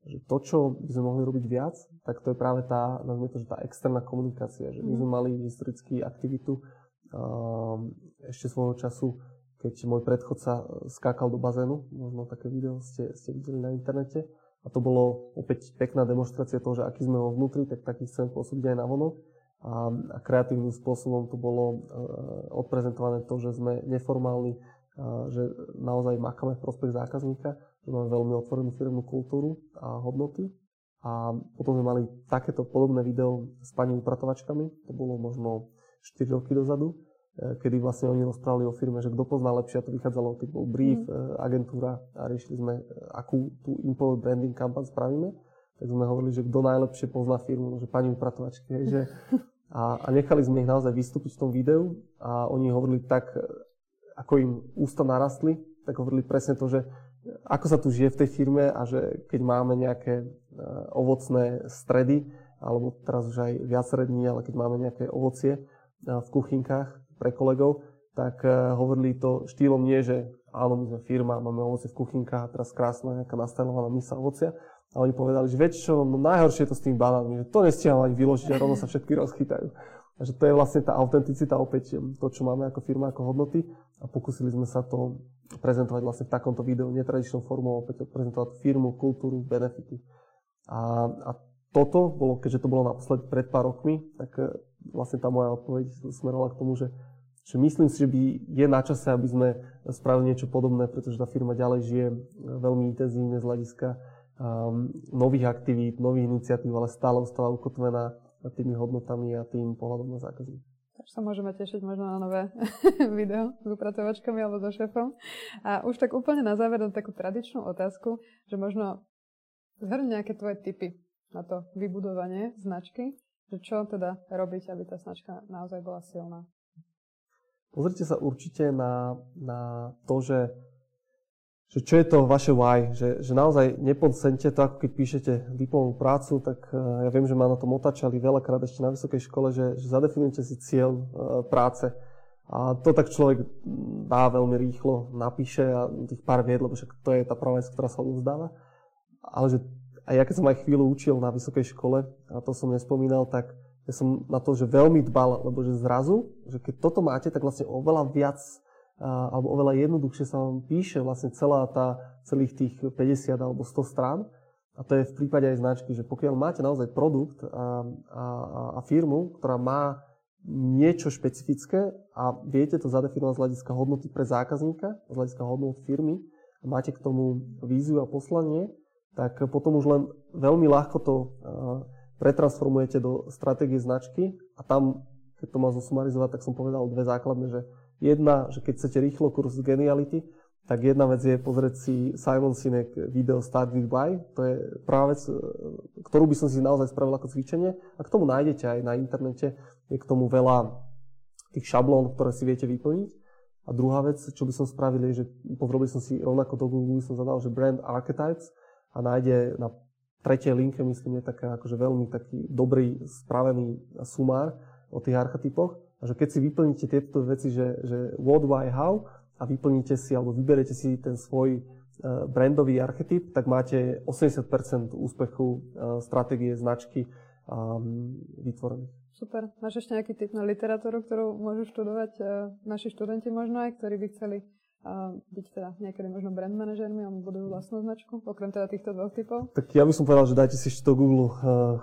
Že to, čo by sme mohli robiť viac, tak to je práve tá, nazvime to, že tá externá komunikácia. Že my mhm. sme mali historický aktivitu um, ešte svojho času, keď môj predchodca skákal do bazénu, možno také video ste, ste videli na internete, a to bolo opäť pekná demonstrácia toho, že aký sme ho vnútri, tak taký chcem pôsobiť aj na vonok. A, a kreatívnym spôsobom to bolo e, odprezentované to, že sme neformálni, e, že naozaj makáme v prospech zákazníka, že máme veľmi otvorenú firmnú kultúru a hodnoty. A potom sme mali takéto podobné video s pani upratovačkami, to bolo možno 4 roky dozadu, E, kedy vlastne oni rozprávali o firme, že kto pozná lepšie, a to vychádzalo, keď bol brief, mm. agentúra a riešili sme, e, akú tú employer branding kampaň spravíme, tak sme hovorili, že kto najlepšie pozná firmu, že pani upratovačky, že a, a nechali sme ich naozaj vystúpiť v tom videu a oni hovorili tak, ako im ústa narastli, tak hovorili presne to, že ako sa tu žije v tej firme a že keď máme nejaké ovocné stredy, alebo teraz už aj viaceré dní, ale keď máme nejaké ovocie v kuchynkách, pre kolegov, tak uh, hovorili to štýlom nie, že áno, my sme firma, máme ovoce v kuchynkách a teraz krásna nejaká nastajlovaná misa ovocia. A oni povedali, že čo, no najhoršie je to s tými banánmi, že to nestíham ani vyložiť a rovno sa všetky rozchytajú. Takže to je vlastne tá autenticita, opäť to, čo máme ako firma, ako hodnoty a pokúsili sme sa to prezentovať vlastne v takomto videu, netradičnou formou, opäť prezentovať firmu, kultúru, benefity. A, a toto bolo, keďže to bolo naposled pred pár rokmi, tak vlastne tá moja odpoveď smerovala k tomu, že, že myslím si, že by je na čase, aby sme spravili niečo podobné, pretože tá firma ďalej žije veľmi intenzívne z hľadiska um, nových aktivít, nových iniciatív, ale stále ostáva ukotvená tými hodnotami a tým pohľadom na zákazníka. Takže sa môžeme tešiť možno na nové video s upratovačkami alebo so šéfom. A už tak úplne na záver takú tradičnú otázku, že možno zhrň nejaké tvoje tipy na to vybudovanie značky, že čo teda robiť, aby tá značka naozaj bola silná. Pozrite sa určite na, na to, že že čo je to vaše why, že, že naozaj nepodceňte to, ako keď píšete diplomovú prácu, tak uh, ja viem, že ma na tom otačali veľakrát ešte na vysokej škole, že, že zadefinujte si cieľ uh, práce. A to tak človek dá veľmi rýchlo, napíše a tých pár vied, lebo však to je tá prvá vec, ktorá sa vzdáva. Ale že aj ja keď som aj chvíľu učil na vysokej škole, a to som nespomínal, tak ja som na to, že veľmi dbal, lebo že zrazu, že keď toto máte, tak vlastne oveľa viac alebo oveľa jednoduchšie sa vám píše vlastne celá tá, celých tých 50 alebo 100 strán. A to je v prípade aj značky, že pokiaľ máte naozaj produkt a, a, a firmu, ktorá má niečo špecifické a viete to zadefinovať z hľadiska hodnoty pre zákazníka, z hľadiska hodnot firmy a máte k tomu víziu a poslanie, tak potom už len veľmi ľahko to pretransformujete do stratégie značky a tam, keď to má zosumarizovať, tak som povedal dve základné, že Jedna, že keď chcete rýchlo kurz geniality, tak jedna vec je pozrieť si Simon Sinek video Start with Why. To je prvá vec, e, ktorú by som si naozaj spravil ako cvičenie. A k tomu nájdete aj na internete. Je k tomu veľa tých šablón, ktoré si viete vyplniť. A druhá vec, čo by som spravil, je, že by som si rovnako do Google, som zadal, že brand archetypes a nájde na tretej linke, myslím, je taká akože veľmi taký dobrý, spravený sumár o tých archetypoch a že keď si vyplníte tieto veci, že, že what, why, how a vyplníte si alebo vyberete si ten svoj e, brandový archetyp, tak máte 80% úspechu e, stratégie značky vytvorený. Super. Máš ešte nejaký typ na literatúru, ktorú môžu študovať e, naši študenti možno aj, ktorí by chceli byť teda niekedy možno brand manažermi a budujú vlastnú značku, okrem teda týchto dvoch typov? Tak ja by som povedal, že dajte si ešte do Google uh,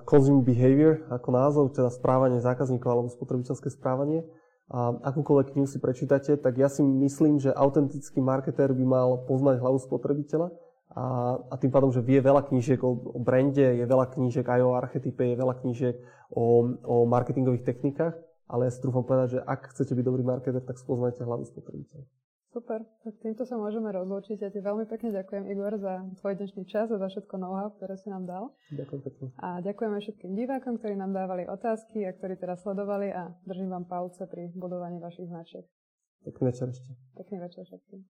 Consumer Behavior ako názov, teda správanie zákazníkov alebo spotrebiteľské správanie. A akúkoľvek knihu si prečítate, tak ja si myslím, že autentický marketér by mal poznať hlavu spotrebiteľa a, a tým pádom, že vie veľa knížiek o, o brande, je veľa knížiek aj o archetype, je veľa knížiek o, o marketingových technikách, ale ja si trúfam povedať, že ak chcete byť dobrý marketer, tak spoznajte hlavu spotrebiteľa. Super, tak týmto sa môžeme rozlúčiť. Ja ti veľmi pekne ďakujem, Igor, za tvoj dnešný čas a za všetko know-how, ktoré si nám dal. Ďakujem pekne. A ďakujeme všetkým divákom, ktorí nám dávali otázky a ktorí teraz sledovali a držím vám palce pri budovaní vašich značiek. Pekný večer ešte. Pekný večer všetkým.